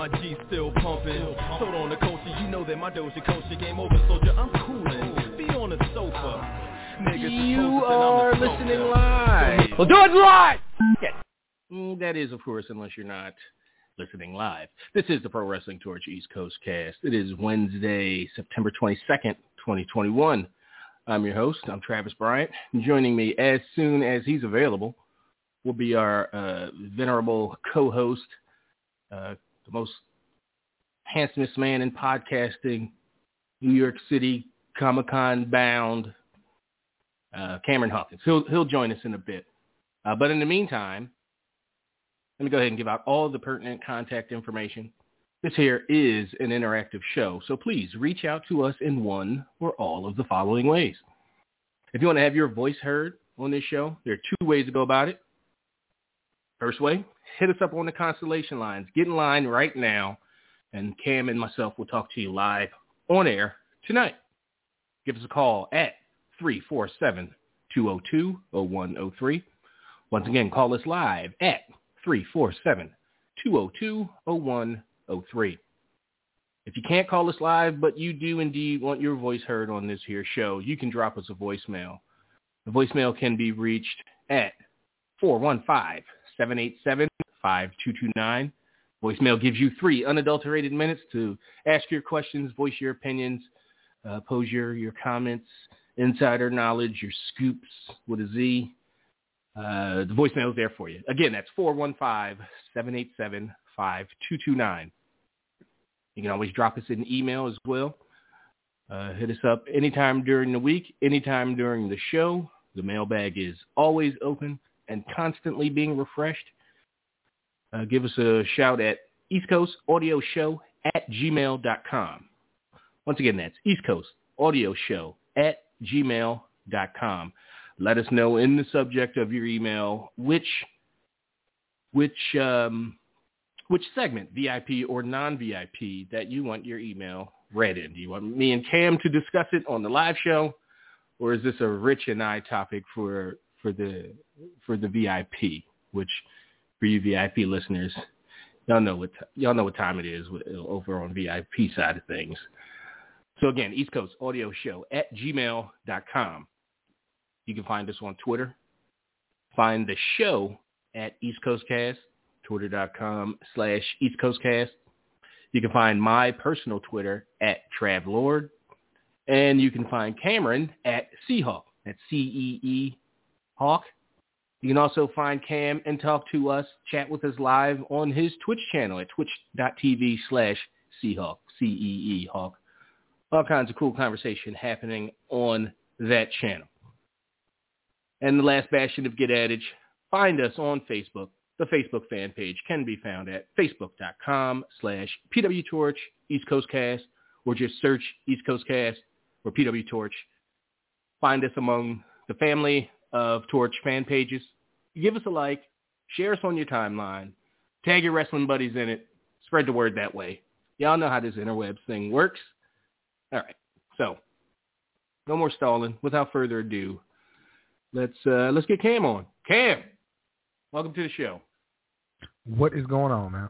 my G still pumping. Sold on the culture, you know that my Doja culture game over, soldier. I'm coolin'. Be on the sofa. Niggas You closer than I'm are listening live. We'll do it live! Mm, That is, of course, unless you're not listening live. This is the Pro Wrestling Torch East Coast cast. It is Wednesday, September 22nd, 2021. I'm your host. I'm Travis Bryant. Joining me as soon as he's available will be our uh, venerable co-host, uh, the most handsomest man in podcasting, New York City Comic-Con bound, uh, Cameron Hawkins. He'll, he'll join us in a bit. Uh, but in the meantime, let me go ahead and give out all the pertinent contact information. This here is an interactive show, so please reach out to us in one or all of the following ways. If you want to have your voice heard on this show, there are two ways to go about it. First way, hit us up on the Constellation lines. Get in line right now, and Cam and myself will talk to you live on air tonight. Give us a call at 347-202-0103. Once again, call us live at 347-202-0103. If you can't call us live, but you do indeed want your voice heard on this here show, you can drop us a voicemail. The voicemail can be reached at 415-787-5229. Voicemail gives you three unadulterated minutes to ask your questions, voice your opinions, uh, pose your, your comments, insider knowledge, your scoops with a Z. Uh, the voicemail is there for you. Again, that's 415-787-5229. You can always drop us an email as well. Uh, hit us up anytime during the week, anytime during the show. The mailbag is always open and constantly being refreshed. Uh, give us a shout at East Coast Audio Show at gmail.com. Once again, that's East Coast Audio Show at gmail.com. Let us know in the subject of your email which which um, which segment, VIP or non-VIP, that you want your email read in. Do you want me and Cam to discuss it on the live show, or is this a Rich and I topic for for the for the VIP? Which for you VIP listeners, y'all know what y'all know what time it is over on VIP side of things. So again, East Coast Audio Show at gmail.com. You can find us on Twitter. Find the show at East Coast Cast, twitter.com slash East Coast Cast. You can find my personal Twitter at Trav Lord. And you can find Cameron at CeeHawk. That's C-E-E Hawk. You can also find Cam and talk to us, chat with us live on his Twitch channel at twitch.tv slash CeeHawk, C-E-E Hawk. All kinds of cool conversation happening on that channel. And the last bastion of Get Adage, find us on Facebook. The Facebook fan page can be found at facebook.com slash pwtorch East Coast Cast, or just search East Coast Cast or PW Torch. Find us among the family of Torch fan pages. Give us a like, share us on your timeline, tag your wrestling buddies in it, spread the word that way. Y'all know how this interwebs thing works. All right, so no more stalling. Without further ado, let's uh, let's get Cam on. Cam, welcome to the show. What is going on, man?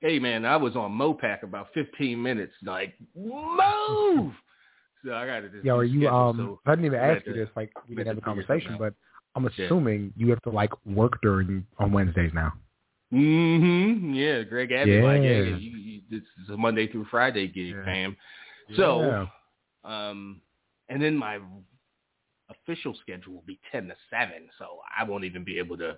Hey man, I was on Mopac about 15 minutes. Like move. So I got just Yo, are you um so I didn't even ask you this, like we didn't have a conversation, but I'm Yeah. assuming you have to like work during on Wednesdays now. Mm-hmm. Yeah, Greg Abbott like, Yeah. you, you, this is a Monday through Friday gig, Yeah. fam. So, Yeah. um, and then my official schedule will be ten to seven, so I won't even be able to,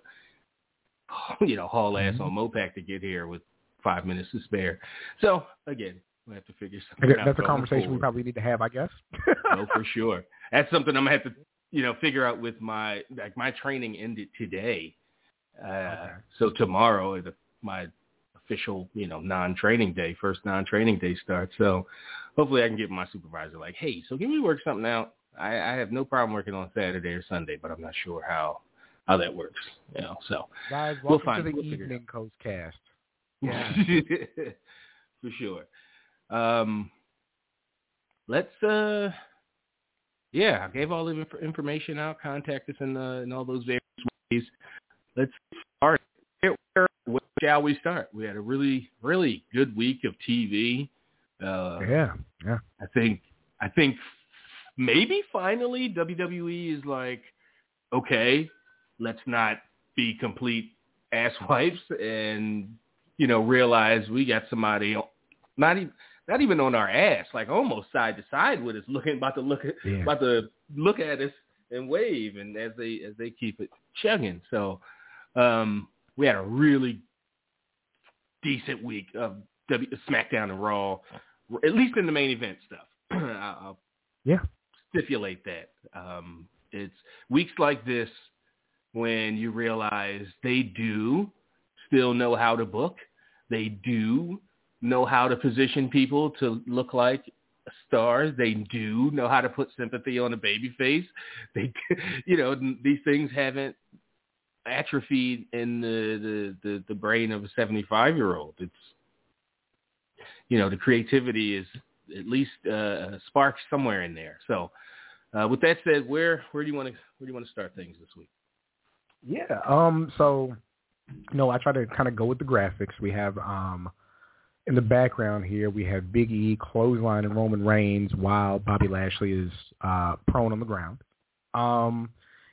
you know, haul ass Mm-hmm. on Mopac to get here with five minutes to spare. So again, we have to figure something Okay, out. That's a conversation we probably need to have, I guess. no, for sure. That's something I'm gonna have to, you know, figure out with my like my training ended today. Uh, Okay. So tomorrow is the- my official, you know, non-training day, first non-training day starts. So hopefully I can get my supervisor like, hey, so can we work something out? I, I have no problem working on Saturday or Sunday, but I'm not sure how how that works. You know, so Guys, We'll find- to the we'll evening coast cast. Yeah. for sure. Um, let's uh, yeah, I gave all the inf- information out. Contact us in uh, in all those various ways. Let's start. Where, where, where shall we start? We had a really really good week of TV. Uh, yeah. Yeah. I think I think maybe finally WWE is like, okay, let's not be complete asswipes and you know realize we got somebody not even not even on our ass, like almost side to side with us, looking about to look at Yeah. about to look at us and wave, and as they as they keep it chugging. So um, we had a really decent week of w, SmackDown and Raw, at least in the main event stuff. I'll I'll Yeah. stipulate that. Um, it's weeks like this when you realize they do still know how to book. They do know how to position people to look like stars. They do know how to put sympathy on a baby face. They, you know, these things haven't atrophied in the, the, the, the brain of a 75 year old. It's, you know, the creativity is at least uh, sparked somewhere in there. So uh, with that said, where, where do you want to, where do you want to start things this week? Yeah. Um. So, no, I try to kind of go with the graphics. We have um, in the background here, we have Big E clothesline and Roman Reigns while Bobby Lashley is uh prone on the ground. Um.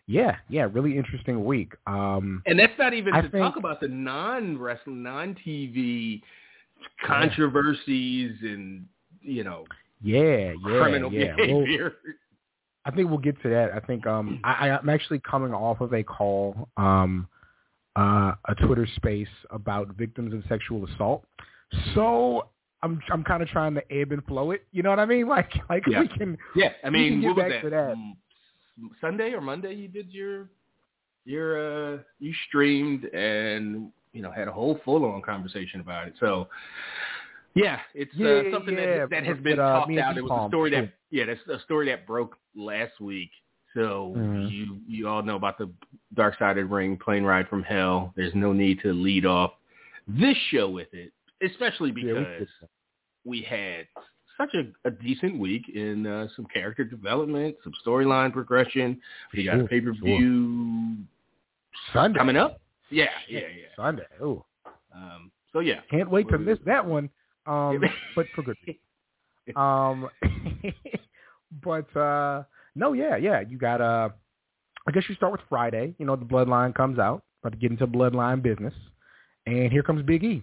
Yeah. Yeah. Really interesting week. Um. And that's not even I to think- talk about the non-wrestling, non-TV controversies and, you know, Yeah. Yeah. criminal yeah. We'll- behavior. I think we'll get to that. I think um I, I'm actually coming off of a call, um uh a Twitter space about victims of sexual assault. So I'm I'm kind of trying to ebb and flow it. You know what I mean? Like like Yeah. we can Yeah, I mean, get what was back that? to that. Mm, Sunday or Monday you did your your uh you streamed and you know had a whole full on conversation about it. So yeah, it's Yeah, uh, something yeah, that that has been uh, talked out. It was a story that yeah, that's a story that broke last week. So Mhm. you you all know about the Dark Side of the Ring plane ride from hell. There's no need to lead off this show with it, especially Yeah, we because we had such a, a decent week in uh, some character development, some storyline progression. We got a Sure, pay per view Sunday coming up. Yeah, yeah, yeah. Sunday. Oh, Um, so yeah, can't wait to miss that one. Um, but for good. Um, but uh, no, yeah, yeah. You got uh, I guess you start with Friday. You know, the Bloodline comes out. About to get into Bloodline business, and here comes Big E,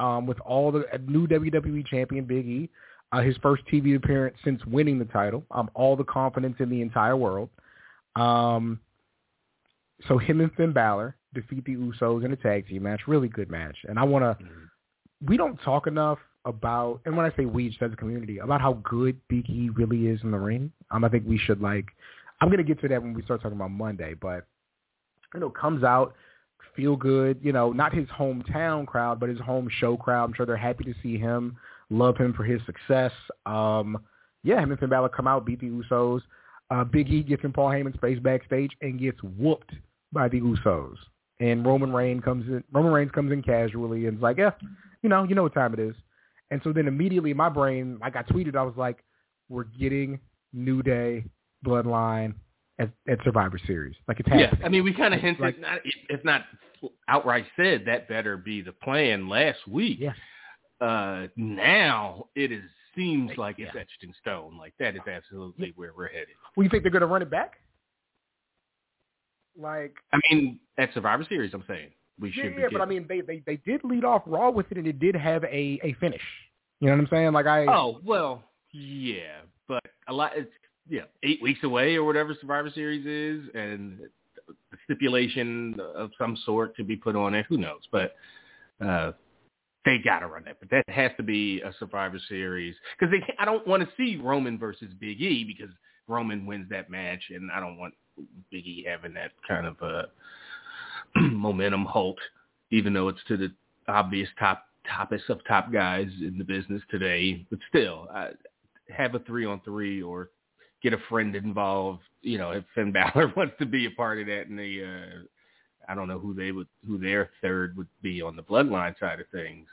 um, with all the new WWE champion Big E. Uh, his first TV appearance since winning the title. Um, all the confidence in the entire world. Um, so him and Finn Balor defeat the Usos in a tag team match. Really good match, and I want to we don't talk enough about, and when I say we, just as a community, about how good Big E really is in the ring. Um, I think we should like. I'm gonna get to that when we start talking about Monday, but you know, comes out, feel good. You know, not his hometown crowd, but his home show crowd. I'm sure they're happy to see him, love him for his success. Um, yeah, him and Finn Balor come out, beat the Usos. Uh, Big E gets in Paul Heyman's space backstage and gets whooped by the Usos. And Roman Reigns comes in. Roman Reigns comes in casually and is like, "Yeah, you know, you know what time it is." And so then immediately my brain, like I tweeted, I was like, "We're getting New Day, Bloodline at, at Survivor Series. Like it's yeah. happening." I mean, we kind of hinted, Like- not, if not outright said, that better be the plan last week. Yeah. Uh, now it is seems like it's Yeah. etched in stone. Like that is absolutely where we're headed. Well, you think they're going to run it back? Like, I mean, at Survivor Series, I'm saying we yeah, should. yeah, but I mean, they, they they did lead off Raw with it, and it did have a a finish. You know what I'm saying? Like I, oh well, Yeah, but a lot. It's yeah, eight weeks away or whatever Survivor Series is, and the stipulation of some sort to be put on it. Who knows? But uh, they got to run that. But that has to be a Survivor Series because they. I don't want to see Roman versus Big E because Roman wins that match, and I don't want Big E having that kind of uh, momentum halt, even though it's to the obvious top toppest of top guys in the business today. But still, I, have a three on three or get a friend involved. You know, if Finn Balor wants to be a part of that, and the uh, I don't know who they would who their third would be on the Bloodline side of things.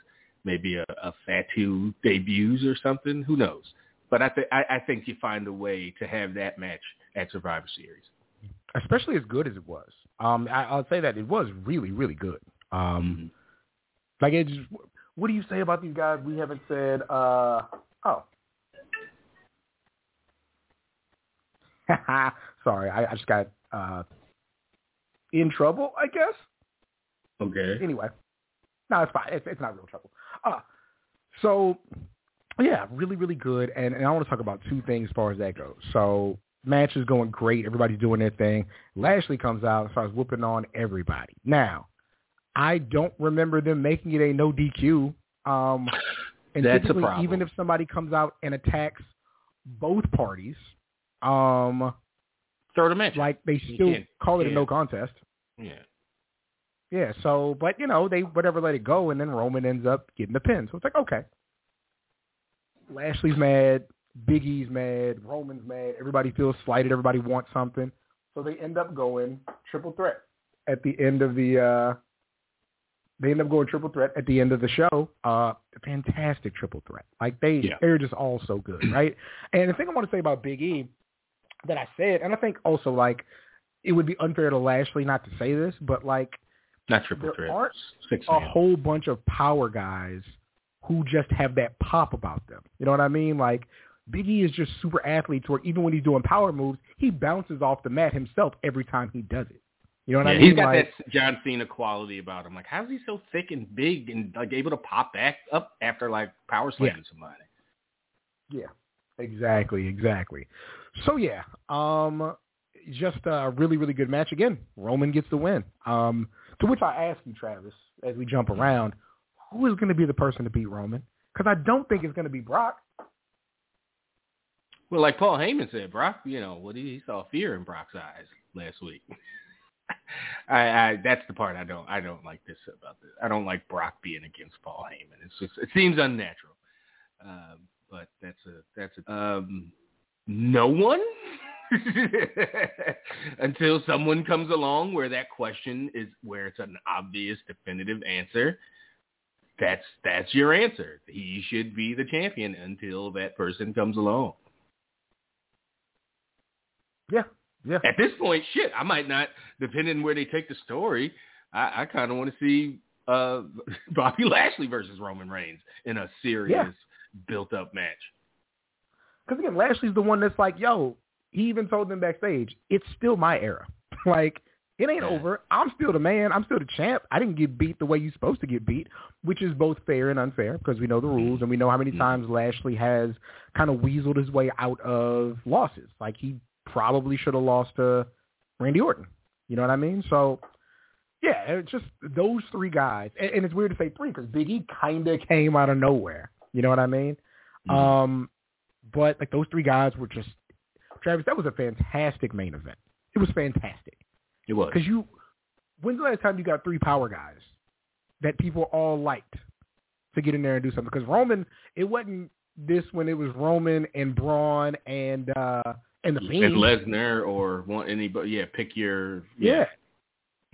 Maybe a, a Fatu debuts or something. Who knows? But I, th- I, think you find a way to have that match at Survivor Series. Especially as good as it was. Um, I, I'll say that it was really, really good. Um, mm-hmm. like it's. What do you say about these guys? We haven't said. Uh, oh, Sorry, I, I just got uh, in trouble, I guess. Okay. Anyway, no, it's fine. It's, it's not real trouble. Uh, so, yeah, really, really good. And, and I want to talk about two things as far as that goes. So, match is going great. Everybody's doing their thing. Lashley comes out and starts whooping on everybody. Now, I don't remember them making it a no DQ. Um, and That's typically, a problem. even if somebody comes out and attacks both parties, um, the match. Like they still call it yeah. a no contest. Yeah. Yeah. So, but you know, they whatever let it go, and then Roman ends up getting the pin. So it's like okay. Lashley's mad. Big E's mad. Roman's mad. Everybody feels slighted. Everybody wants something. So they end up going triple threat at the end of the. uh they end up going triple threat at the end of the show. Uh, fantastic triple threat. Like they, yeah. they're just all so good, right? and the thing I want to say about Big E that I said, and I think also like it would be unfair to Lashley not to say this, but like not triple there threat, aren't six a man. whole bunch of power guys who just have that pop about them. You know what I mean? Like Big E is just super athlete where even when he's doing power moves, he bounces off the mat himself every time he does it. You know what yeah, I mean? He's got like, that John Cena quality about him. Like, how is he so thick and big and like able to pop back up after like power slamming yeah. somebody? Yeah, exactly, exactly. So yeah, um, just a really, really good match. Again, Roman gets the win. Um, to which I ask you, Travis, as we jump around, who is going to be the person to beat Roman? Because I don't think it's going to be Brock. Well, like Paul Heyman said, Brock, you know, what he, saw fear in Brock's eyes last week. I, I that's the part I don't I don't like this about this. I don't like Brock being against Paul Heyman. It's just it seems unnatural. Um, but that's a that's a um, no one until someone comes along where that question is where it's an obvious definitive answer. That's that's your answer. He should be the champion until that person comes along. Yeah, yeah. At this point, shit, I might not, depending on where they take the story, I, I kind of want to see uh, Bobby Lashley versus Roman Reigns in a serious, Yeah. built-up match. Because again, Lashley's the one that's like, yo, he even told them backstage, it's still my era. like, it ain't over. I'm still the man. I'm still the champ. I didn't get beat the way you're supposed to get beat, which is both fair and unfair because we know the rules and we know how many times Lashley has kind of weaseled his way out of losses. Like, he probably should have lost to Randy Orton. You know what I mean? So, yeah, it's just those three guys. And, and it's weird to say three because Big E kind of came out of nowhere. You know what I mean? Um, but like those three guys were just Travis. That was a fantastic main event. It was fantastic It was. because you. When's the last time you got three power guys that people all liked to get in there and do something? Because Roman, it wasn't this when it was Roman and Braun and uh and the Fiend. Lesnar or want anybody, yeah, pick your, Yeah.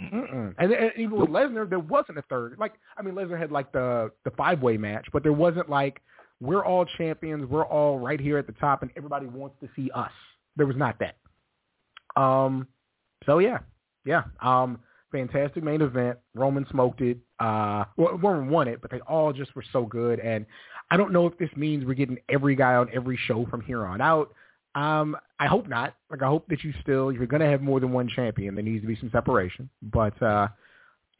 Mm-mm. And, and even with Lesnar, there wasn't a third. Like, I mean, Lesnar had like the the five way match, but there wasn't like we're all champions, we're all right here at the top, and everybody wants to see us. There was not that. Um. So yeah, yeah. Um. Fantastic main event. Roman smoked it. Uh. Well, Roman won it, but they all just were so good. And I don't know if this means we're getting every guy on every show from here on out. Um, I hope not. Like I hope that you still, if you're going to have more than one champion, there needs to be some separation. But uh,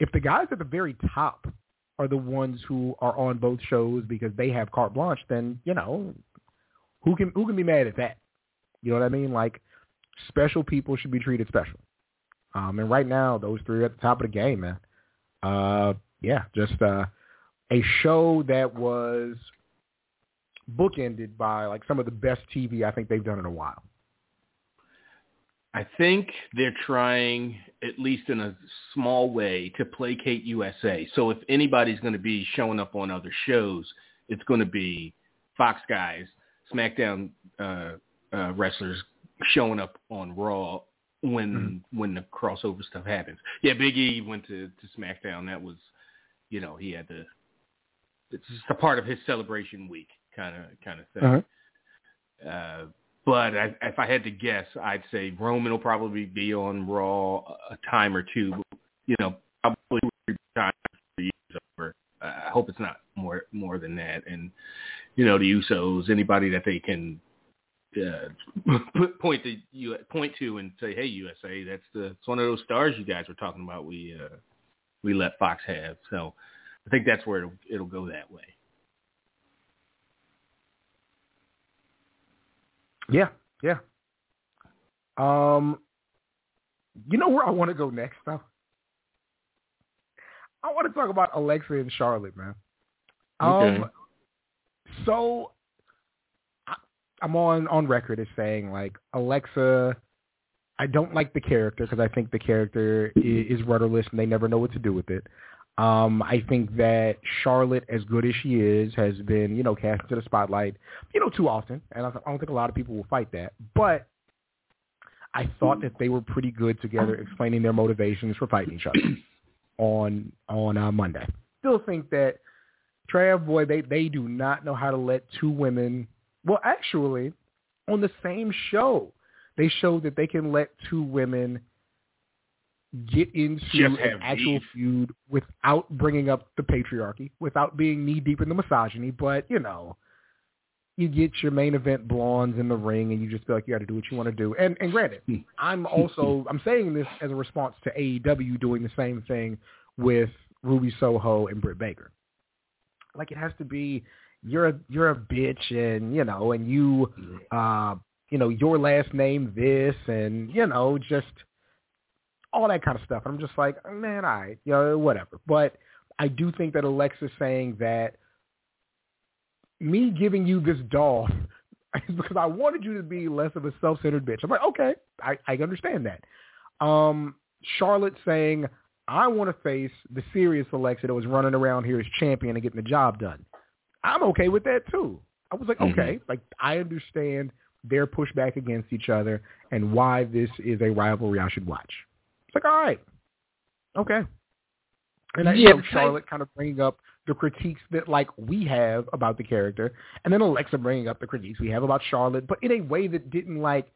if the guys at the very top are the ones who are on both shows because they have carte blanche, then you know who can who can be mad at that? You know what I mean? Like special people should be treated special. Um, and right now, those three are at the top of the game, man. Uh, yeah, just uh, a show that was bookended by like some of the best TV I think they've done in a while. I think they're trying, at least in a small way, to placate USA. So if anybody's going to be showing up on other shows, it's going to be Fox guys, SmackDown uh, uh, wrestlers showing up on Raw when mm. when the crossover stuff happens. Yeah, Big E went to to SmackDown. That was, you know, he had to. It's just a part of his celebration week, kind of kind of thing. Uh-huh. Uh, but I, if I had to guess, I'd say Roman will probably be on Raw a time or two. You know, probably time years over. I hope it's not more more than that. And you know, the Usos, anybody that they can uh, point to you point to and say, "Hey, USA, that's the it's one of those stars you guys were talking about. We uh, we let Fox have." So I think that's where it'll, it'll go that way. Yeah, yeah. Um, you know where I want to go next, though. I want to talk about Alexa and Charlotte, man. Okay. Um, so I, I'm on on record as saying like Alexa. I don't like the character because I think the character is, is rudderless and they never know what to do with it. Um, I think that Charlotte, as good as she is, has been, you know, cast into the spotlight, you know, too often, and I don't think a lot of people will fight that. But I thought that they were pretty good together, explaining their motivations for fighting each other on on uh, Monday. Still think that Trav boy, they they do not know how to let two women. Well, actually, on the same show, they showed that they can let two women get into an actual beef. feud without bringing up the patriarchy, without being knee deep in the misogyny. But you know, you get your main event blondes in the ring, and you just feel like you got to do what you want to do. And and granted, hmm. I'm also I'm saying this as a response to AEW doing the same thing with Ruby Soho and Britt Baker. Like it has to be you're a you're a bitch, and you know, and you uh you know your last name this, and you know just all that kind of stuff. And I'm just like, man, I, right, you know, whatever. But I do think that Alexa's saying that me giving you this doll is because I wanted you to be less of a self-centered bitch. I'm like, okay, I, I understand that. Um, Charlotte saying, I want to face the serious Alexa that was running around here as champion and getting the job done. I'm okay with that too. I was like, mm-hmm. okay, like I understand their pushback against each other and why this is a rivalry I should watch. It's like, all right, okay. And I, yeah, you know, Charlotte kind of bringing up the critiques that like we have about the character, and then Alexa bringing up the critiques we have about Charlotte, but in a way that didn't like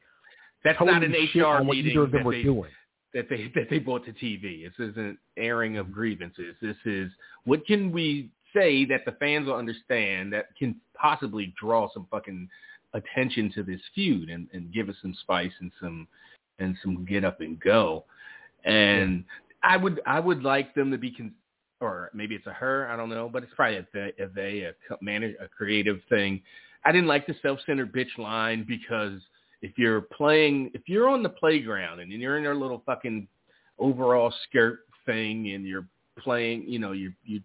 that's totally not an HR meeting either of them were they, doing. That they that they brought to TV. This isn't airing of grievances. This is what can we say that the fans will understand that can possibly draw some fucking attention to this feud and, and give us some spice and some and some get up and go. And I would I would like them to be con- or maybe it's a her, I don't know, but it's probably a they, a, they, a manage a creative thing. I didn't like the self-centered bitch line because if you're playing, if you're on the playground and you're in your little fucking overall skirt thing and you're playing, you know, you you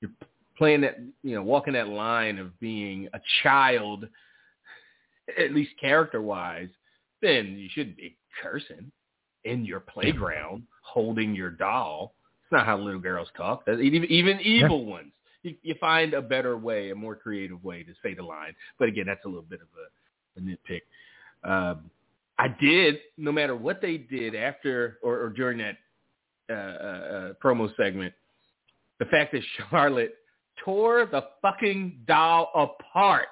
you're playing that, you know, walking that line of being a child, at least character-wise, then you shouldn't be cursing in your playground holding your doll. It's not how little girls talk. Even, even evil ones. You, you find a better way, a more creative way to say the line. But again, that's a little bit of a, a nitpick. Um, I did, no matter what they did after or, or during that uh, uh, uh promo segment, the fact that Charlotte tore the fucking doll apart.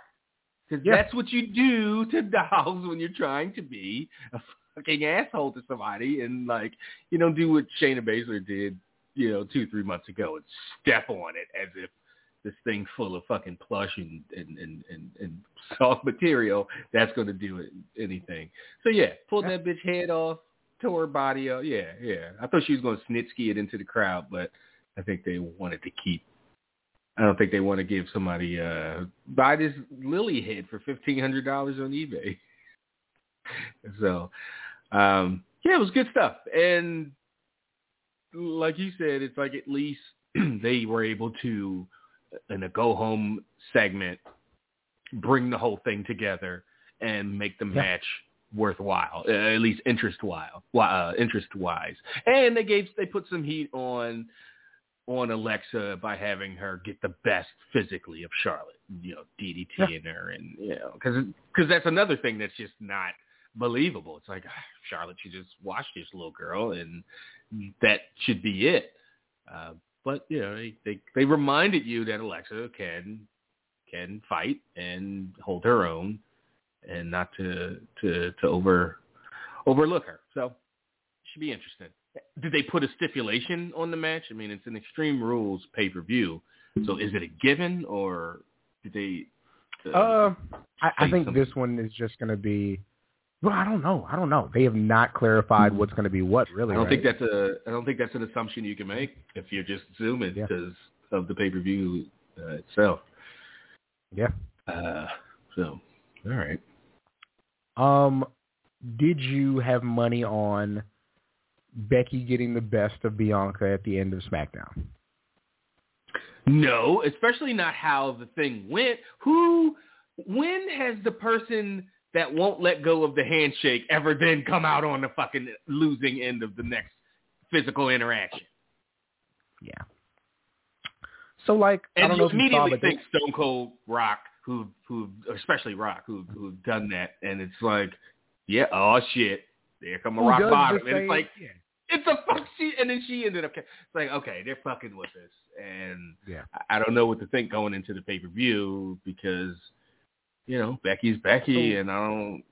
Because yeah. that's what you do to dolls when you're trying to be a fucking asshole to somebody and like you know do what Shayna Baszler did you know two three months ago and step on it as if this thing full of fucking plush and and and and, and soft material that's going to do it, anything. So yeah, pulled that bitch head off, tore her body up. Yeah, yeah. I thought she was going to snitsky it into the crowd, but I think they wanted to keep I don't think they want to give somebody uh buy this Lilly head for fifteen hundred dollars on eBay. so um yeah, it was good stuff. And like you said, it's like at least they were able to in a go home segment bring the whole thing together and make the Yeah. match worthwhile, uh, at least interest while, uh, interest wise. And they gave they put some heat on on Alexa by having her get the best physically of Charlotte, you know, DDT in her and you know, because because that's another thing that's just not believable. It's like ah, Charlotte, she just watched this little girl, and that should be it. Uh, but you know, they, they they reminded you that Alexa can can fight and hold her own, and not to to to over overlook her. So should be interesting. Did they put a stipulation on the match? I mean, it's an Extreme Rules pay per view, so is it a given or did they? Uh, I, I think something. this one is just going to be. Well, I don't know. I don't know. They have not clarified what's going to be what. Really, I don't right? think that's a. I don't think that's an assumption you can make if you're just Yeah. because of the pay per view uh, itself. Yeah. Uh, so, all right. Um, did you have money on Becky getting the best of Bianca at the end of SmackDown? No, especially not how the thing went. Who, when has the person that won't let go of the handshake ever then come out on the fucking losing end of the next physical interaction? Yeah. So like, I And don't you know if you saw, immediately they- think Stone Cold Rock, who, who, especially Rock, who, who've done that, and it's like, yeah, oh shit, there come a who rock bottom, and it's like, yeah. it's a fuck she, and then she ended up, it's like, okay, they're fucking with us, and Yeah. I- I don't know what to think going into the pay per view because, you know, Becky's Becky, So- and I don't,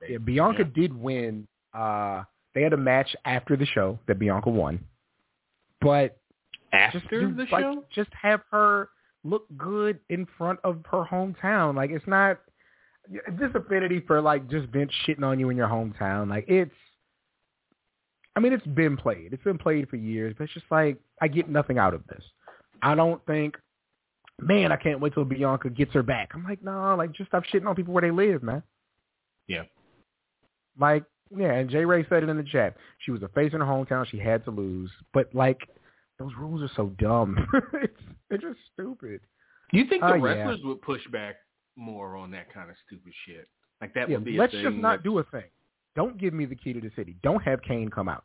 they- Yeah, Bianca yeah. did win. Uh, they had a match after the show that Bianca won, but after just do, the like, show. just have her look good in front of her hometown. Like it's not this affinity for like just Vince shitting on you in your hometown. Like it's, I mean, it's been played. It's been played for years, but it's just like I get nothing out of this. I don't think, man, I can't wait till Bianca gets her back. I'm like, no, like just stop shitting on people where they live, man. Yeah. Like, yeah, and Jay Ray said it in the chat. She was a face in her hometown. She had to lose, but like, those rules are so dumb. it's they're just stupid. You think the Uh, yeah. would push back more on that kind of stupid shit? Like that Yeah, would be. let's a just thing not do a thing. Don't give me the key to the city. Don't have Kane come out.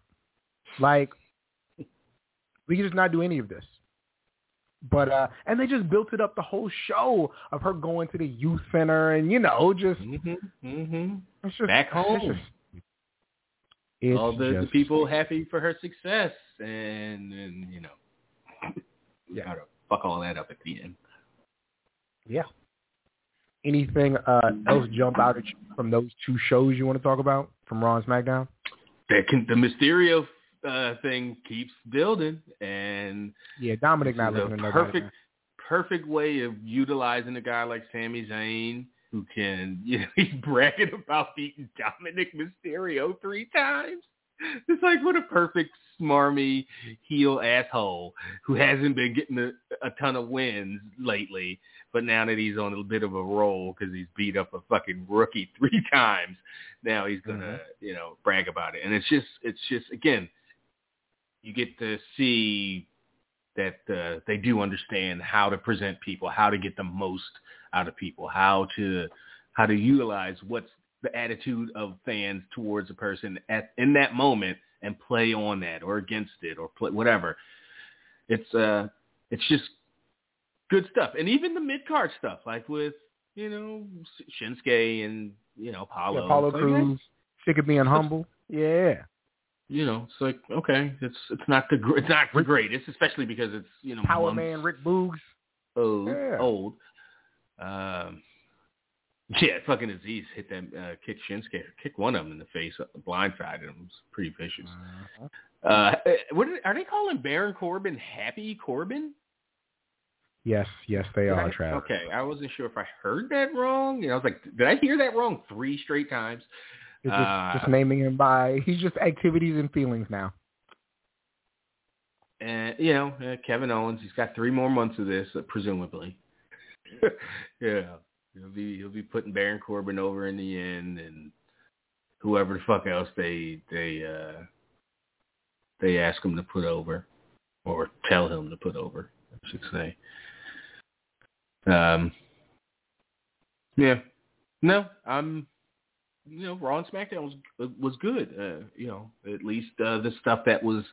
Like, we can just not do any of this. But uh and they just built it up the whole show of her going to the youth center and you know just Mhm, mhm. it's just Back it's home. just- it's All the, the people happy for her success, and and you know, Yeah. gotta fuck all that up at the end. Yeah. Anything uh else jump out at you from those two shows you want to talk about from Raw and SmackDown? That can, the Mysterio uh, thing keeps building, and Yeah, Dominik not looking at nobody. perfect, perfect way of utilizing a guy like Sami Zayn, who can, you know, he's bragging about beating Dominik Mysterio three times. It's like what a perfect smarmy heel asshole who hasn't been getting a, a ton of wins lately, but now that he's on a bit of a roll because he's beat up a fucking rookie three times, now he's gonna, you know, brag about it. And it's just, it's just again, you get to see that uh, they do understand how to present people, how to get the most out of people, how to how to utilize what's the attitude of fans towards a person at in that moment and play on that or against it or play whatever. It's uh it's just good stuff, and even the mid card stuff, like with you know Shinsuke and you know Apollo, Yeah, like, Crews, sick of being humble. Yeah. You know, it's like okay, it's it's not the gr- it's not the greatest, especially because it's you know Power Man Rick Boogs. old. Yeah. old. Um, yeah, fucking Azeez hit that uh, kick Shinsuke, kick one of them in the face, uh, blindsided him. It was pretty vicious. Uh, what are, are they calling Baron Corbin Happy Corbin? Yes, yes, they Did are, I- Travis. Okay, I wasn't sure if I heard that wrong. You know, I was like, did I hear that wrong three straight times? It's just, Uh, just naming him by he's just activities and feelings now. and you know uh, Kevin Owens, he's got three more months of this, uh, presumably. yeah, he'll be he'll be putting Baron Corbin over in the end, and whoever the fuck else they they uh they ask him to put over, or tell him to put over, I should say. Um. Yeah. No, I'm you know, Raw and SmackDown was was good. Uh, you know, at least uh, the stuff that was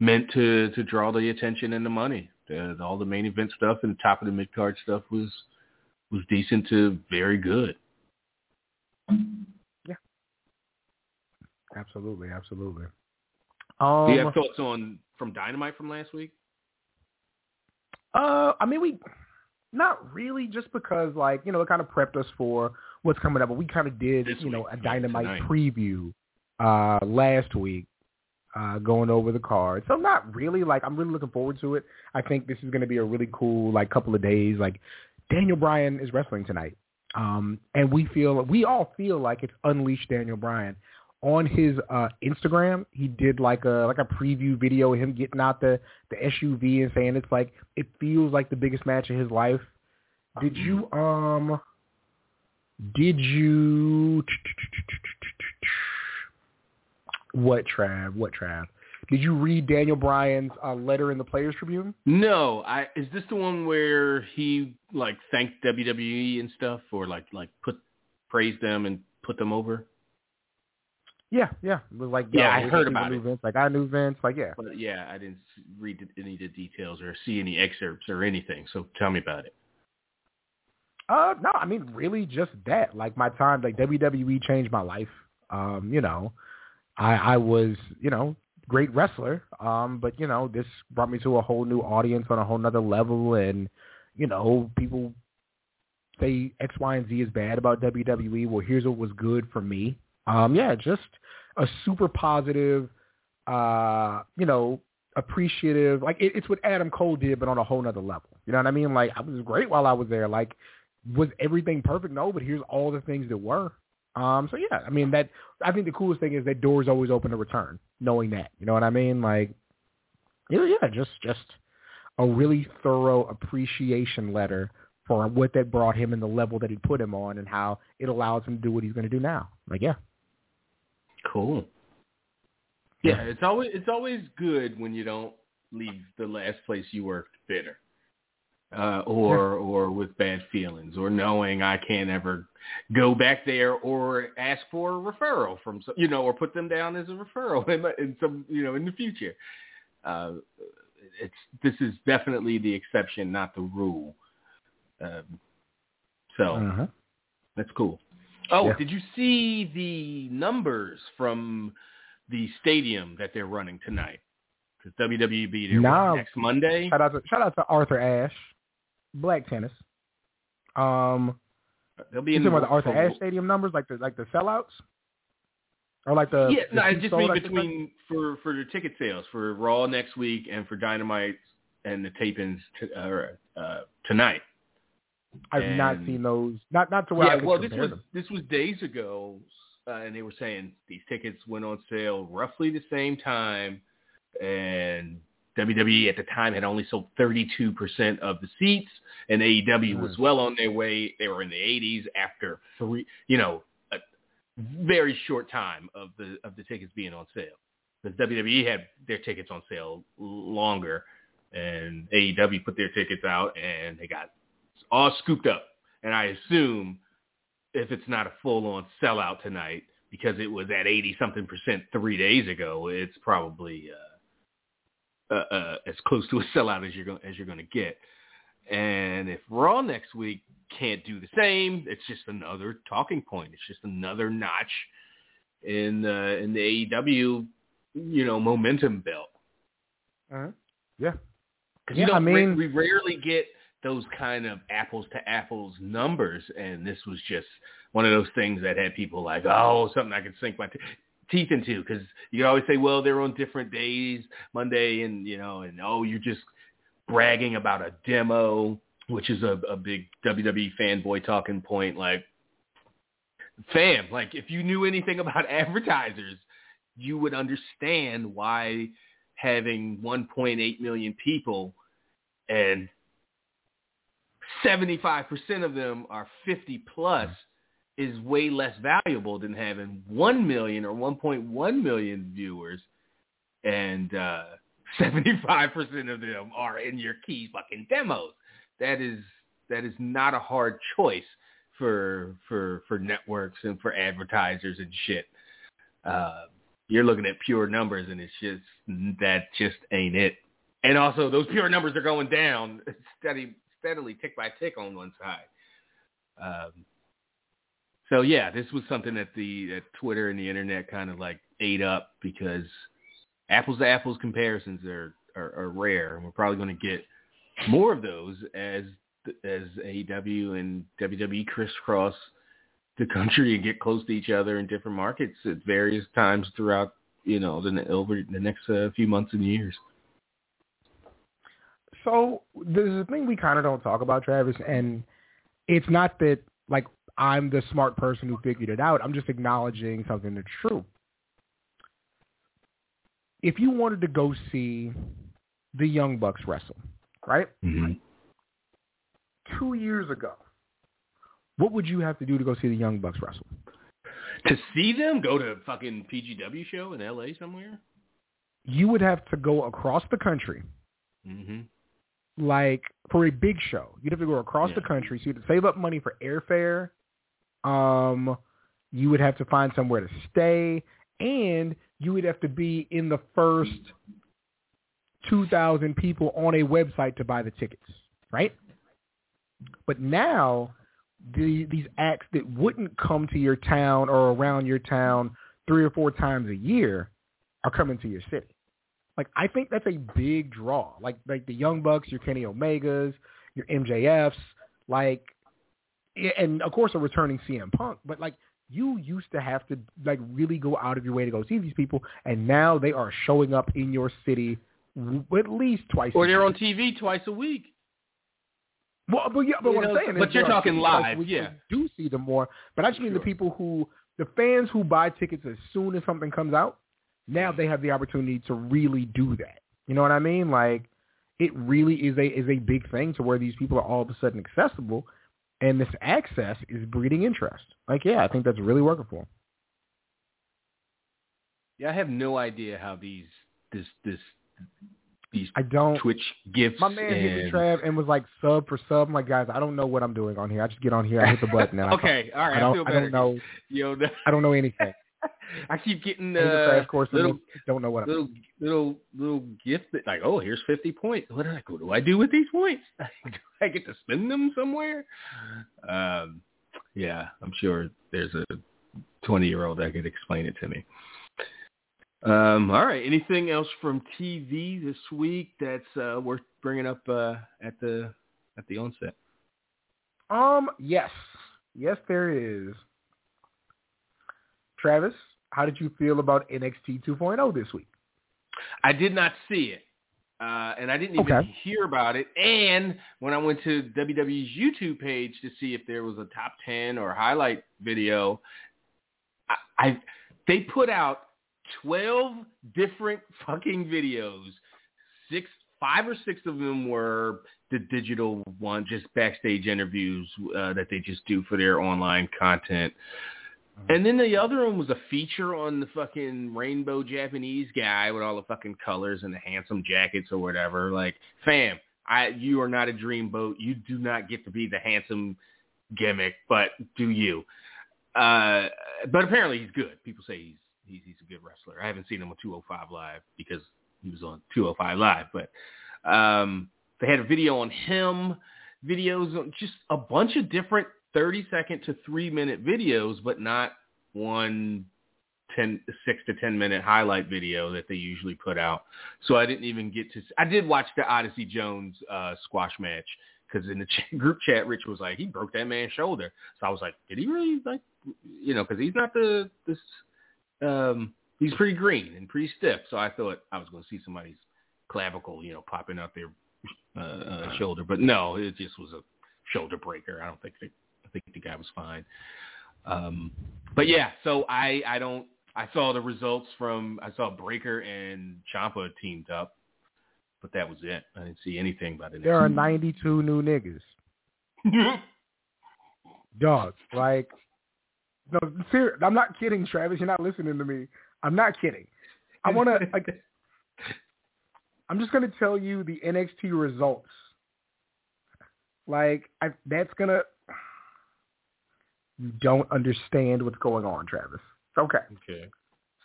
meant to to draw the attention and the money. Uh, all the main event stuff and the top of the mid card stuff was was decent to very good. Yeah, absolutely, absolutely. Um, Do you have thoughts on from Dynamite from last week? Uh, I mean, we not really, just because like you know it kind of prepped us for what's coming up. But we kind of did, This you know, week, a dynamite tonight. preview uh last week, uh going over the card. So not really. Like I'm really looking forward to it. I think this is going to be a really cool like couple of days. Like Daniel Bryan is wrestling tonight, um, and we feel we all feel like it's unleashed Daniel Bryan. On his uh Instagram, he did like a like a preview video of him getting out the the SUV and saying it's like it feels like the biggest match of his life. Did you um did you what Trav? What Trav? Did you read Daniel Bryan's uh, letter in the Players Tribune? No, I is this the one where he like thanked WWE and stuff, or like like put praised them and put them over? Yeah, yeah. It was like Yeah, yo, I heard about new it. Vince. Like I knew Vince. Like yeah. But yeah, I didn't read any of the details or see any excerpts or anything. So tell me about it. Uh, no, I mean really just that. Like my time, like WWE changed my life. Um, you know, I I was you know great wrestler. Um, but you know this brought me to a whole new audience on a whole nother level, and you know people say X, Y, and Z is bad about WWE. Well, here's what was good for me. Um, yeah, just a super positive, uh, you know, appreciative. Like it, it's what Adam Cole did, but on a whole nother level. You know what I mean? Like I was great while I was there. Like was everything perfect? No, but here's all the things that were. Um, so yeah, I mean that. I think the coolest thing is that doors always open to return, knowing that. You know what I mean? Like, yeah, yeah, just just a really thorough appreciation letter for what that brought him and the level that he put him on, and how it allows him to do what he's going to do now. Like, yeah, Cool. Yeah, it's always it's always good when you don't leave the last place you worked bitter, uh, or or with bad feelings, or knowing I can't ever go back there or ask for a referral from some, you know, or put them down as a referral in, in some you know in the future. Uh, it's this is definitely the exception, not the rule. Um, so uh-huh. that's cool. Oh, Yeah. did you see the numbers from the stadium that they're running tonight? Because WWE what, No. next Monday. shout out to shout out to Arthur Ashe, Black Tennis. Um, They'll be in about the Arthur Ashe Stadium numbers, like the like the sellouts, or like the yeah, the no, I just mean like- between for for the ticket sales for Raw next week and for Dynamite and the tapings t- uh, uh, tonight. I've not seen those. Not not to where I yeah, could well, this was them. this was days ago, uh, and they were saying these tickets went on sale roughly the same time, and WWE at the time had only sold 32% of the seats, and AEW was well on their way. They were in the 80s after three, you know, a very short time of the of the tickets being on sale. Because WWE had their tickets on sale longer, and AEW put their tickets out, and they got all scooped up. And I assume if it's not a full-on sellout tonight because it was at 80-something percent three days ago, it's probably uh, uh, uh, as close to a sellout as you're going as you're going to get. And if Raw next week can't do the same, it's just another talking point. It's just another notch in uh, in the AEW, you know, momentum belt. Uh-huh. Yeah, Because Yeah, you I don't, mean- we rarely get those kind of apples to apples numbers, and this was just one of those things that had people like, oh, something I could sink my t- teeth into. Because you always say, well, they're on different days, Monday, and you know, and oh, you're just bragging about a demo, which is a, a big WWE fanboy talking point. Like, fam, like if you knew anything about advertisers, you would understand why having 1.8 million people and 75% of them are 50 plus is way less valuable than having 1 million or 1.1 million viewers and uh, 75% of them are in your key fucking demos. That is that is not a hard choice for for for networks and for advertisers and shit. Uh, you're looking at pure numbers, and it's just that just ain't it. And also, those pure numbers are going down steady, steadily, tick by tick on one side. Um, so yeah, this was something that the that Twitter and the internet kind of like ate up because apples to apples comparisons are are, are rare, and we're probably going to get more of those as as AEW and WWE crisscross the country and get close to each other in different markets at various times throughout you know the over the next uh, few months and years. So there's a thing we kind of don't talk about, Travis, and it's not that like I'm the smart person who figured it out. I'm just acknowledging something that's true. If you wanted to go see the Young Bucks wrestle, right? Mm-hmm. Two years ago, what would you have to do to go see the Young Bucks wrestle? To see them, go to a fucking PWG show in LA somewhere. You would have to go across the country, Mm-hmm. Like for a big show. You'd have to go across the country, so you'd save up money for airfare. Um, you would have to find somewhere to stay, and you would have to be in the first two thousand people on a website to buy the tickets, right? But now, the, these acts that wouldn't come to your town or around your town three or four times a year are coming to your city. Like I think that's a big draw. Like like the Young Bucks, your Kenny Omegas, your MJFs, like and of course a returning CM Punk, but like you used to have to like really go out of your way to go see these people and now they are showing up in your city w- at least twice Or they're on TV twice a week. Well, but yeah, but You what know, I'm saying but is you're talking live, we yeah. do see them more. But I just mean the people who, the fans who buy tickets as soon as something comes out, now they have the opportunity to really do that. You know what I mean? Like, it really is a is a big thing to where these people are all of a sudden accessible, and this access is breeding interest. Like, yeah, I think that's really working for them. Yeah, I have no idea how these this this these I don't. Twitch gifts. My man hit me, and... Trav, and was like sub for sub. I'm like, guys, I don't know what I'm doing on here. I just get on here, I hit the button, and I okay, all right. I I, feel I don't know. Yo, I don't know anything. I keep getting I need a uh, crash course little don't know what little little little gift that like, oh, here's fifty points. What do I what do I do with these points? do I get to spend them somewhere? Um, yeah, I'm sure there's a twenty year old that could explain it to me. Um, all right. Anything else from TV this week that's uh, worth bringing up uh, at the at the onset? Um, yes. Yes, there is. Travis, how did you feel about NXT 2.0 this week? I did not see it. Uh, and I didn't even Okay. hear about it. And when I went to WWE's YouTube page to see if there was a top 10 or highlight video, I, I they put out 12 different fucking videos. Six, five or six of them were the digital one, just backstage interviews uh, that they just do for their online content. And then the other one was a feature on the fucking rainbow Japanese guy with all the fucking colors and the handsome jackets or whatever. Like, fam, I you are not a dreamboat. You do not get to be the handsome gimmick, but do you? Uh, but apparently he's good. People say he's he's he's a good wrestler. I haven't seen him on 205 Live because he was on 205 Live, but um, they had a video on him, videos on just a bunch of different 30 second to three minute videos, but not one 10, six to 10 minute highlight video that they usually put out. So I didn't even get to, I did watch the Odyssey Jones uh, squash match because in the ch- group chat, Rich was like, he broke that man's shoulder. So I was like, did he really like, you know, cause he's not the, this, um, he's pretty green and pretty stiff. So I thought I was going to see somebody's clavicle, you know, popping out their uh, uh, shoulder, but no, it just was a shoulder breaker. I don't think they, think the guy was fine. Um, but yeah, so I, I don't, I saw the results from I saw Breakker and Ciampa teamed up, but that was it. I didn't see anything about it. There are 92 new niggas. Dog, like, no, ser- I'm not kidding, Travis. You're not listening to me. I'm not kidding. I want to, like, I'm just going to tell you the NXT results. Like, I, that's going to, you don't understand what's going on, Travis. Okay. okay.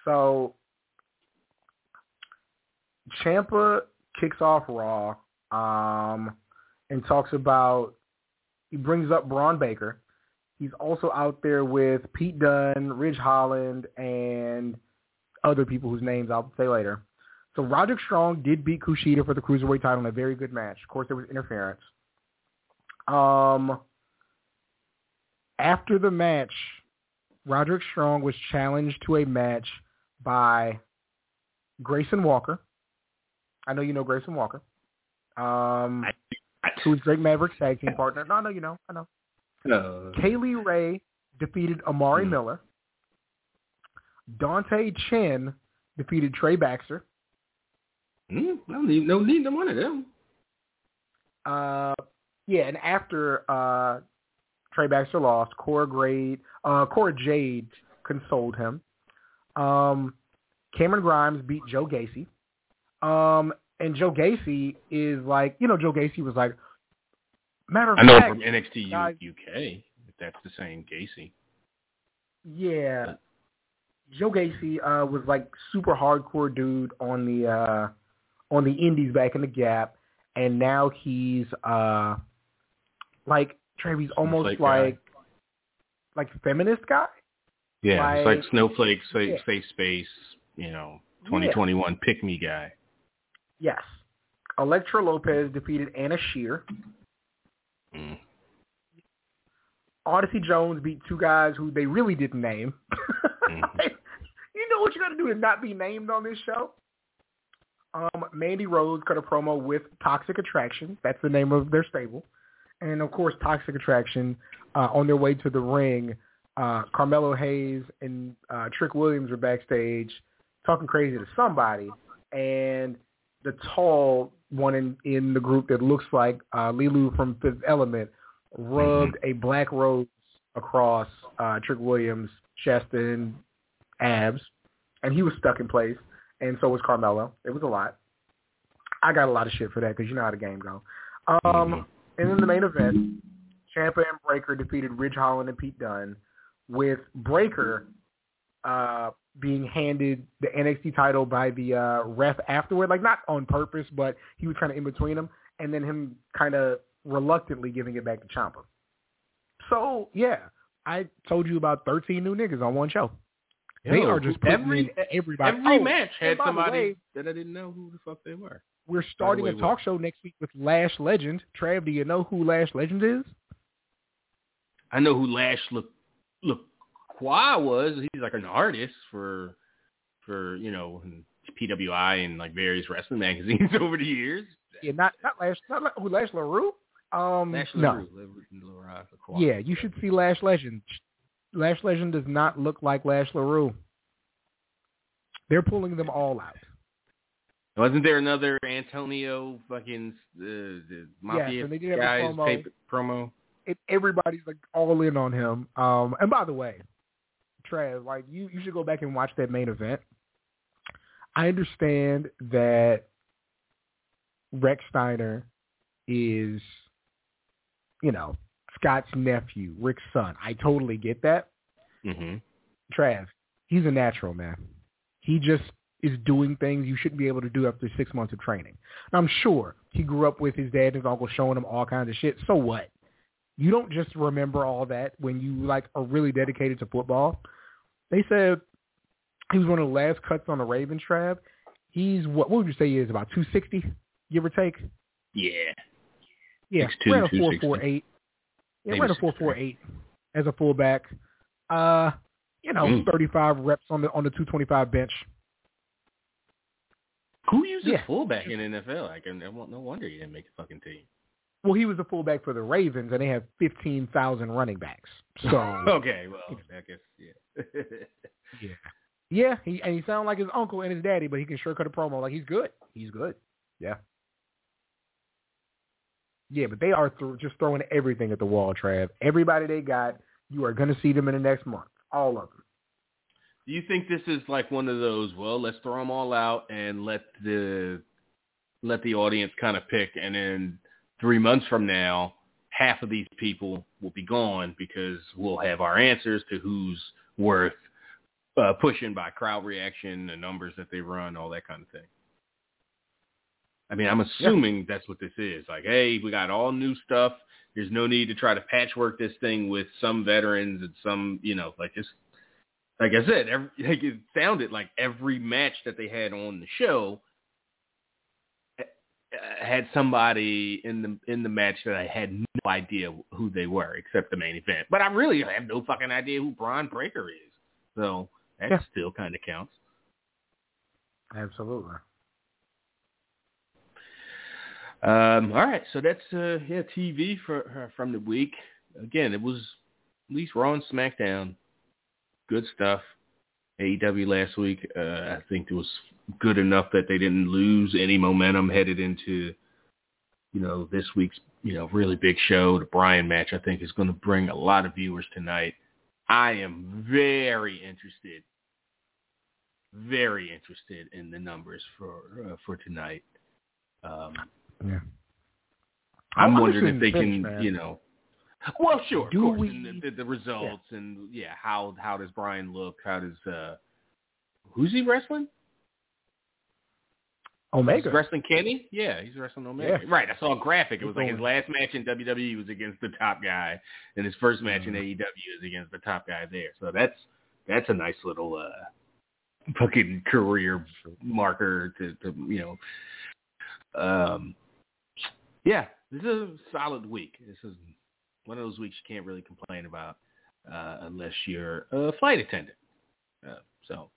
So Ciampa kicks off Raw um, and talks about he brings up Bron Breakker. He's also out there with Pete Dunne, Ridge Holland, and other people whose names I'll say later. So Roderick Strong did beat Kushida for the cruiserweight title in a very good match. Of course, there was interference. Um, after the match, Roderick Strong was challenged to a match by Grayson Waller. I know you know Grayson Waller. Um, who's Drake Maverick's tag team partner. No, no, you know, I know. No. Kay Lee Ray defeated Amari Hmm. Miller. Dante Chen defeated Trey Baxter. Mm, no need, no need to one of them. Uh, yeah, and after uh, Trey Baxter lost, Cora Grade, uh, Cora Jade consoled him. Um, Cameron Grimes beat Joe Gacy. Um, and Joe Gacy is like, you know, Joe Gacy was like, matter of I know him fact, from NXT guys- UK. If that's the same Gacy. Yeah. Joe Gacy uh, was like super hardcore dude on the uh, on the indies back in the gap and now he's uh like Trev, he's almost like like feminist guy. Yeah, it's like Like- Snowflake, safe, Yeah. safe space, you know, 2021 pick me guy. Yes. Elektra Lopez defeated Anna Shear. Mm. Odyssey Jones beat two guys who they really didn't name. Mhm. you know what you got to do to not be named on this show? Um, Mandy Rose cut a promo with Toxic Attraction. That's the name of their stable. And, of course, Toxic Attraction, uh, on their way to the ring, uh, Carmelo Hayes and uh, Trick Williams were backstage talking crazy to somebody. And the tall one in, in the group that looks like uh, Leeloo from Fifth Element rubbed a black rose across uh, Trick Williams' chest and abs, and he was stuck in place, and so was Carmelo. It was a lot. I got a lot of shit for that because you know how the game go. Um, Mhm. And in the main event, Ciampa and Breakker defeated Ridge Holland and Pete Dunne, with Breakker uh, being handed the NXT title by the uh, ref afterward, like not on purpose, but he was kind of in between them, and then him kind of reluctantly giving it back to Ciampa. So yeah, I told you about 13 new niggas on one show. They Yo, are just putting every everybody. every Oh, match had somebody way, that I didn't know who the fuck they were. We're starting way, a what? talk show next week with Lash Legend. Trav, do you know who Lash Legend is? I know who Lash look look was. He's like an artist for for you know PWI and like various wrestling magazines over the years. Yeah, not not Lash, not La- who Lash LaRue. Um, Lash no. LaRue, La- La- La- Yeah, you should see Lash Legend. Lash Legend does not look like Lash LaRue. They're pulling them all out. Wasn't there another Antonio fucking uh, the mafia and they did have a guys promo. promo? It, everybody's like all in on him. Um, and by the way, Trav, like you, you should go back and watch that main event. I understand that Rechsteiner is, you know, Scott's nephew, Rick's son. I totally get that. Mm-hmm. Trav, he's a natural man. He just is doing things you shouldn't be able to do after six months of training. And I'm sure he grew up with his dad and his uncle showing him all kinds of shit. So what? You don't just remember all that when you like are really dedicated to football. They said he was one of the last cuts on the Ravens, Trav. He's what? What would you say he is about 260, give or take? Yeah. Yeah, 6'2", ran a four four eight. Yeah, ran a four four eight as a fullback. Uh, you know, Mm. thirty five reps on the on the two twenty five bench. Who uses Yeah. fullback in NFL? Like, and no wonder he didn't make the fucking team. Well, he was a fullback for the Ravens, and they have fifteen thousand running backs. So okay, well, I guess yeah. yeah, Yeah, he and he sounds like his uncle and his daddy, but he can sure cut a promo. Like he's good. He's good. Yeah. Yeah, but they are th- just throwing everything at the wall, Trav. Everybody they got, you are going to see them in the next month. All of them. Do you think this is like one of those? Well, let's throw them all out and let the let the audience kind of pick, and then three months from now, half of these people will be gone because we'll have our answers to who's worth uh, pushing by crowd reaction, the numbers that they run, all that kind of thing. I mean, I'm assuming that's what this is. Like, hey, we got all new stuff. There's no need to try to patchwork this thing with some veterans and some, you know, like just like I said, every, like it sounded like every match that they had on the show uh, had somebody in the in the match that I had no idea who they were except the main event. But I really have no fucking idea who Bron Breakker is. So that Yeah. still kind of counts. Absolutely. Um, all right, so that's uh, yeah TV for uh, from the week. Again, it was at least Raw and SmackDown, good stuff. AEW last week, uh, I think it was good enough that they didn't lose any momentum headed into, you know, this week's you know really big show. The Bryan match, I think, is going to bring a lot of viewers tonight. I am very interested, very interested in the numbers for uh, for tonight. Um, Yeah. I'm, I'm wondering if they can, you know. Well, sure, Do of course, we- and the, the, the results, and yeah, how how does Bryan look? How does uh, who's he wrestling? Omega. He's wrestling Kenny? Yeah, he's wrestling Omega. Yeah. Right, I saw a graphic. It was like his last match in WWE was against the top guy, and his first match in Mhm. AEW is against the top guy there. So that's that's a nice little uh, fucking career marker to, to you know. Um, yeah, this is a solid week. This is one of those weeks you can't really complain about uh, unless you're a flight attendant. Uh, so,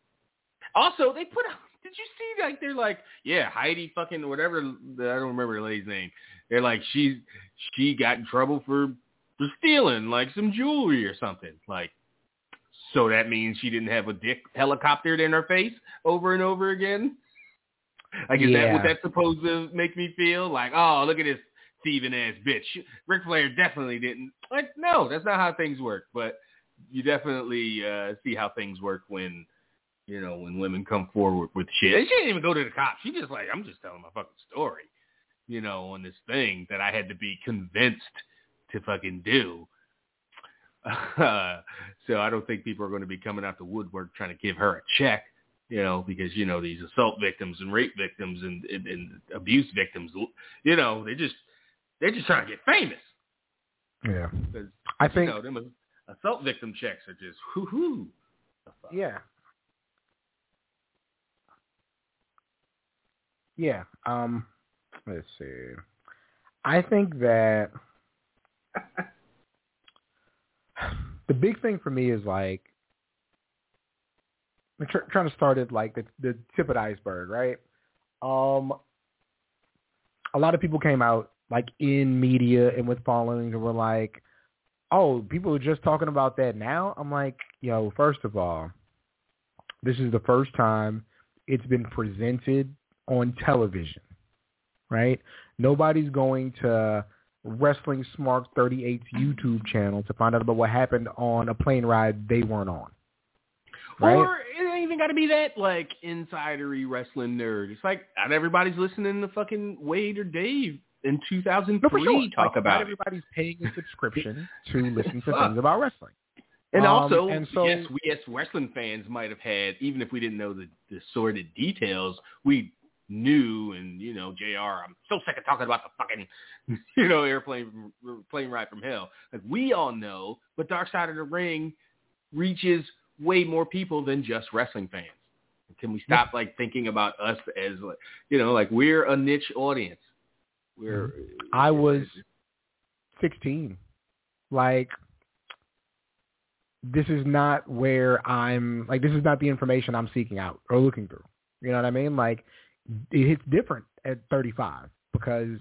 also they put out. Did you see like they're like yeah Heidi fucking whatever I don't remember the lady's name. They're like she's she got in trouble for for stealing like some jewelry or something like. So that means she didn't have a dick helicoptered in her face over and over again. Like, is that what Yeah. that's supposed to make me feel? Like, oh, look at this thieving ass bitch. Ric Flair definitely didn't. Like, no, that's not how things work. But you definitely uh, see how things work when, you know, when women come forward with shit. And she didn't even go to the cops. She just like, I'm just telling my fucking story, you know, on this thing that I had to be convinced to fucking do. so I don't think people are going to be coming out the woodwork trying to give her a check you know, because you know these assault victims and rape victims and, and, and abuse victims, you know, they just they're just trying to get famous. Yeah. I you think know, them assault victim checks are just whoo hoo. Yeah. Yeah. Um let's see. I think that the big thing for me is like I'm tr- trying to start at like the the tip of the iceberg, right? Um a lot of people came out like in media and with followings and were like, "Oh, people are just talking about that now." I'm like, "Yo, first of all, this is the first time it's been presented on television, right? Nobody's going to Wrestling Smart 38's YouTube channel to find out about what happened on a plane ride they weren't on. Right? Or it ain't even got to be that like insidery wrestling nerd. It's like not everybody's listening to fucking Wade or Dave in 2003 no, sure. talk Like, about everybody's paying a subscription to listen to things about wrestling. And Um, also, and so- yes, we as wrestling fans might have had, even if we didn't know the, the sordid details, we knew, and you know, Jr. I'm so sick of talking about the fucking, you know, airplane plane ride from hell. Like we all know, but Dark Side of the Ring reaches way more people than just wrestling fans. Can we stop like thinking about us as like, you know, like we're a niche audience. We're. Mm-hmm. I was 16. Like, this is not where I'm, like, this is not the information I'm seeking out or looking through. You know what I mean? Like, it hits different at 35 because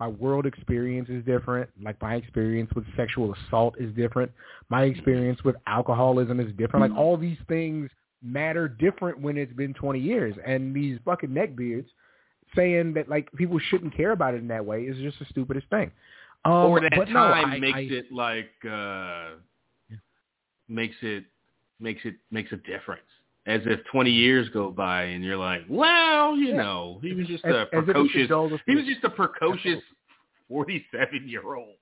my world experience is different. Like, my experience with sexual assault is different. My experience with alcoholism is different. Like, all these things matter different when it's been 20 years. And these fucking neckbeards saying that like people shouldn't care about it in that way is just the stupidest thing. Um, or that but no, time I- makes I- it like uh makes it makes it makes a difference. As if twenty years go by and you're like, well, you Yeah. know, he was just as, a as if it's precocious. He was just a precocious forty-seven year old.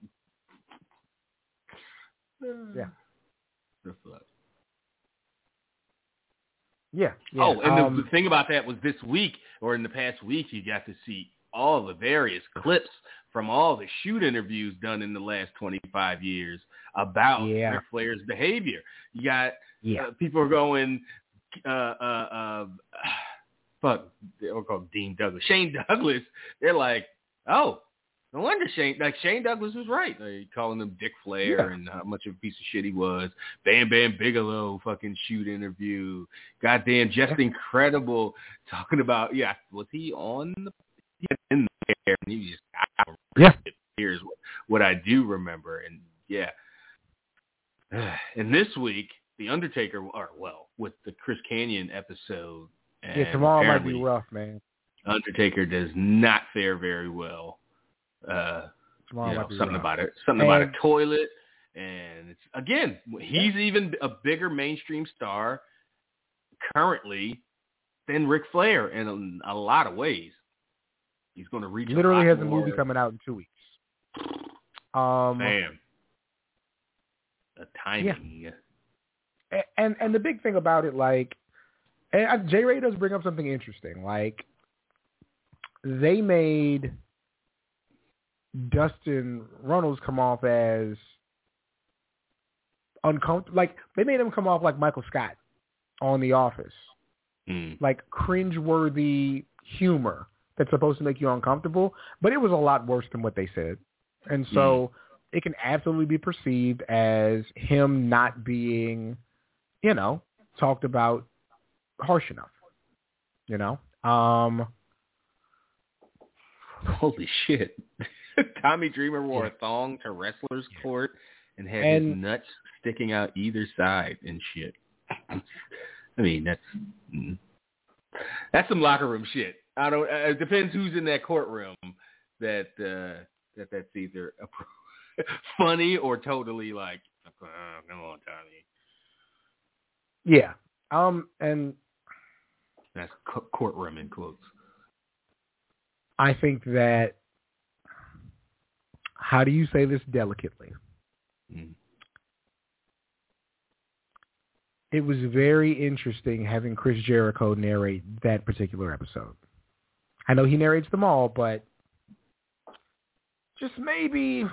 Yeah. What- yeah, yeah. Oh, and um, the, the thing about that was this week or in the past week, you got to see all the various clips from all the shoot interviews done in the last 25 years about Yeah. Ric Flair's behavior. You got yeah. uh, people are going, uh, uh, uh, fuck, they're called Dean Douglas, Shane Douglas. They're like, oh, no wonder Shane, like Shane Douglas was right. They calling him Dick Flair Yeah. and how much of a piece of shit he was. Bam Bam Bigelow fucking shoot interview. Goddamn, just incredible talking about. Yeah, was he on the? He was in there, and he just. I Yeah. Here's what, what I do remember, and yeah. And this week, the Undertaker, or well, with the Chris Kanyon episode. And Yeah, tomorrow might be rough, man. Undertaker does not fare very well. Uh, Tomorrow you know, something about it, something about a toilet, and it's again, he's even a bigger mainstream star currently than Ric Flair in a, a lot of ways. He's going to reach Literally lot has a movie coming out in two weeks. Um, Man, the timing. A- and and the big thing about it, like, and I- J. Ray does bring up something interesting. Like, they made Dustin Runnels come off as uncomfortable. Like, they made him come off like Michael Scott on The Office, Mm. like cringeworthy humor that's supposed to make you uncomfortable. But it was a lot worse than what they said, and so it can absolutely be perceived as him not being, you know, talked about harsh enough. You know, um, Holy shit! Tommy Dreamer wore Yeah. a thong to wrestlers' court and had And- his nuts sticking out either side and shit. I mean, that's mm. that's some locker room shit. I don't. Uh, it depends who's in that courtroom. That uh, that that's either appro- funny or totally like, oh, come on, Tommy. yeah, um, and That's co- courtroom in quotes. I think that how do you say this delicately? Mm. It was very interesting having Chris Jericho narrate that particular episode. I know he narrates them all, but just maybe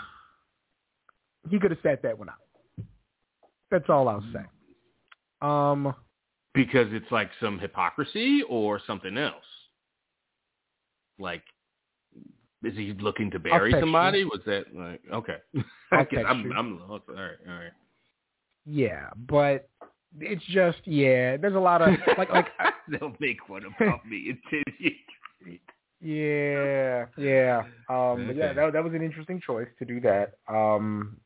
he could have set that one up. That's all I'll say. Um, Because it's like some hypocrisy or something else. Like, is he looking to bury somebody? Was that like okay? I guess I'm. I'm lost. All right, all right. yeah, but it's just yeah. There's a lot of like like They'll make fun about me until yeah yeah um but yeah that that was an interesting choice to do that um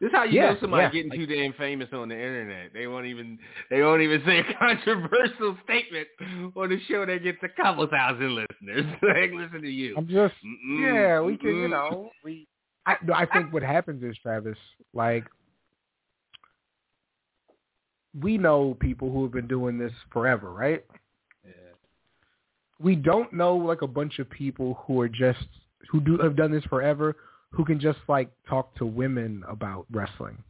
This is how you Yeah, know somebody yeah. getting too damn famous on the internet. They won't even they won't even say a controversial statement on a show that gets a couple thousand listeners. like listen to you. I'm just Mm-mm, yeah we can you mm-mm. know we I no, I think what happens is Travis like we know people who have been doing this forever right Yeah. we don't know like a bunch of people who are just who do have done this forever who can just like talk to women about wrestling.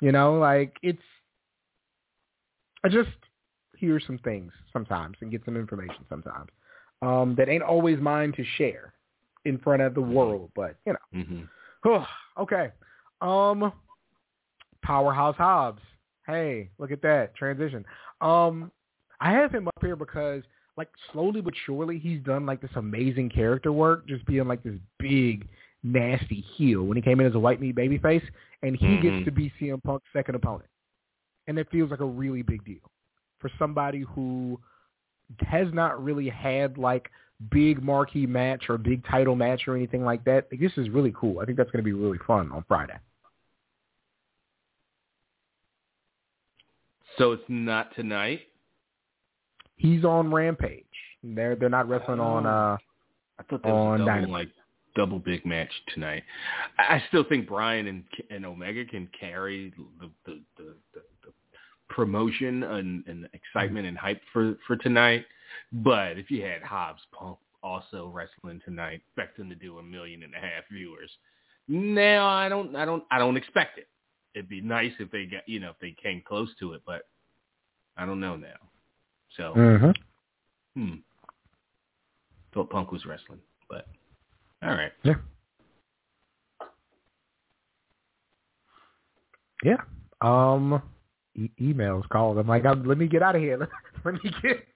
You know, like it's I just hear some things sometimes and get some information sometimes um, that ain't always mine to share in front of the world, but you know. Mhm. okay. Um Powerhouse Hobbs. Hey, look at that transition. Um I have him up here because like slowly but surely he's done like this amazing character work just being like this big nasty heel when he came in as a white meat babyface and he Mhm. gets to be CM Punk's second opponent. And it feels like a really big deal for somebody who has not really had like big marquee match or big title match or anything like that. Like, this is really cool. I think that's going to be really fun on Friday. So it's not tonight. He's on Rampage. They're they're not wrestling on uh I thought that was on Dynamite. like double big match tonight. I still think Bryan and and Omega can carry the the the, the, the promotion and, and excitement and hype for for tonight. But if you had Hobbs Punk also wrestling tonight, expecting to do a million and a half viewers, now I don't I don't I don't expect it. It'd be nice if they got you know if they came close to it, but I don't know now. So Mhm. hmm, thought Punk was wrestling, but all right. Yeah. Yeah. Um e- emails called. I'm like, I'm, let me get out of here. let me get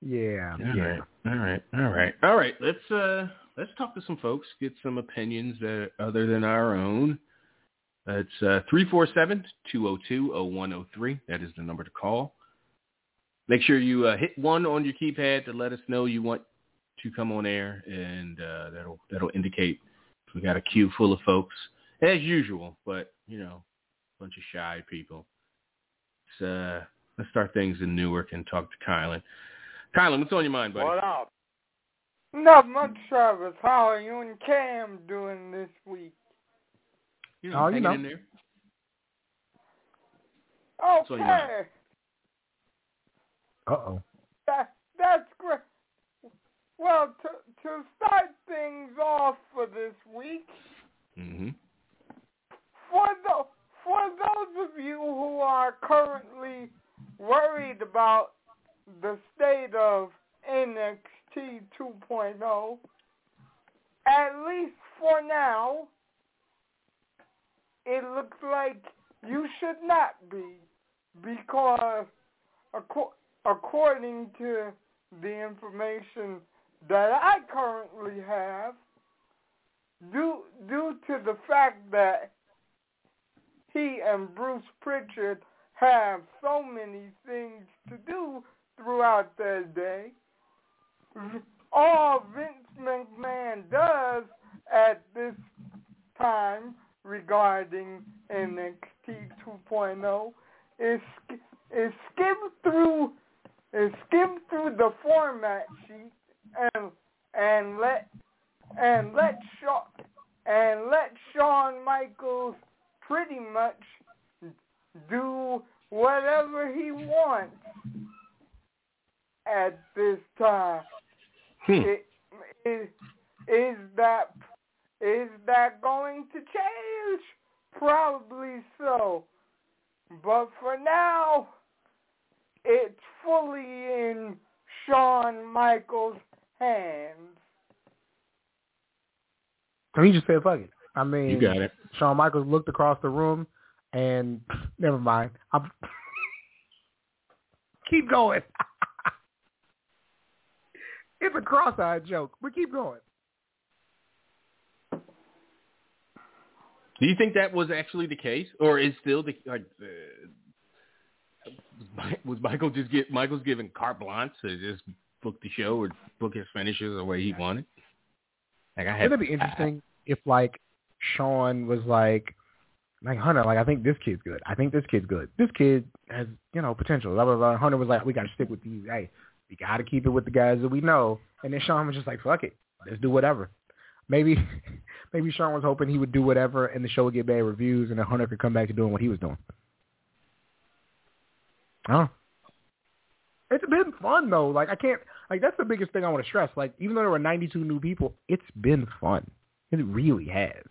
Yeah. All yeah. right, all right, all right, all right. Let's uh let's talk to some folks, get some opinions that other than our own. That's uh three four seven two zero two zero one zero three. That is the number to call. Make sure you uh, hit one on your keypad to let us know you want to come on air, and uh, that'll that'll indicate we got a queue full of folks as usual. But you know, a bunch of shy people. Let's uh, let's start things in Newark and talk to Kylan. Kylan, what's on your mind, buddy? What up? Not much, Travis. How are you and Cam doing this week? You know, Oh, you hanging know. in there. Okay, on your mind? Uh oh. that, that's great. Well, to to start things off for this week, Mm-hmm. for the for those of you who are currently worried about the state of NXT 2.0, at least for now, it looks like you should not be because acco- according to the information that I currently have, due due to the fact that he and Bruce Prichard have so many things to do throughout their day, all Vince McMahon does at this time regarding NXT 2.0 is is skim through is skim through the format sheet and and let and let Shawn and let Shawn Michaels pretty much do whatever he wants at this time. Hmm. It, is, is that is that going to change? Probably so. But for now, it's fully in Shawn Michaels' hands. So he just said, "Fuck it." I mean, You got it. Shawn Michaels looked across the room and never mind. I'm keep going. it's a cross-eyed joke, but keep going. Do you think that was actually the case, or is still the like? Uh, was Michael just get Michael's given carte blanche to just book the show or book his finishes the way he wanted? Like I had. Wouldn't it be interesting if like Shawn was like, like Hunter, like I think this kid's good. I think this kid's good. This kid has you know potential. Blah blah blah. Hunter was like, we got to stick with these. Hey, we got to keep it with the guys that we know. And then Shawn was just like, fuck it, let's do whatever. Maybe, maybe Shawn was hoping he would do whatever, and the show would get bad reviews, and then Hunter could come back to doing what he was doing. Oh, it's been fun though. Like I can't. Like that's the biggest thing I want to stress. Like even though there were 92 new people, it's been fun. It really has.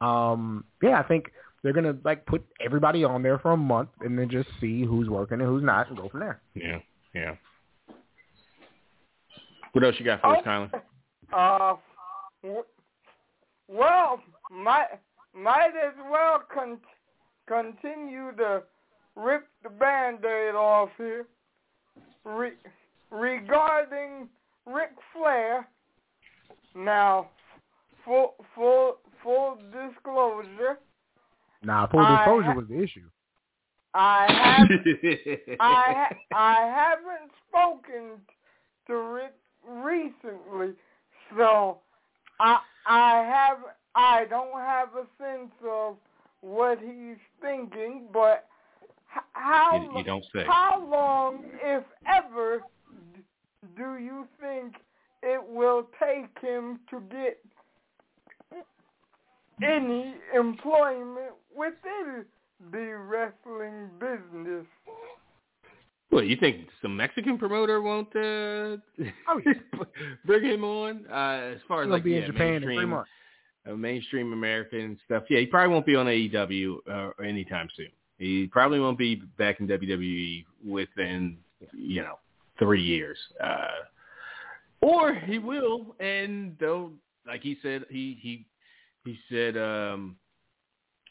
Um, yeah, I think they're gonna like put everybody on there for a month and then just see who's working and who's not, and go from there. Yeah, yeah. What else you got for us, Kylan? Uh, well, might might as well con- continue to rip the band-aid off here. Re- regarding Ric Flair, now full full full disclosure, Nah, full I disclosure ha- was the issue. I have I ha- I haven't spoken to Ric recently, so I I have I don't have a sense of what he's thinking, but H- how You, you don't say. how long, if ever, do you think it will take him to get any employment within the wrestling business? Well, you think? Some Mexican promoter won't uh, Oh, bring him on? Uh, as far as He'll like be yeah, in Japan in mainstream, three months. uh, mainstream American stuff. Yeah, he probably won't be on AEW uh, anytime soon. He probably won't be back in WWE within you know three years. Uh, or he will, and though, like he said, he he he said um,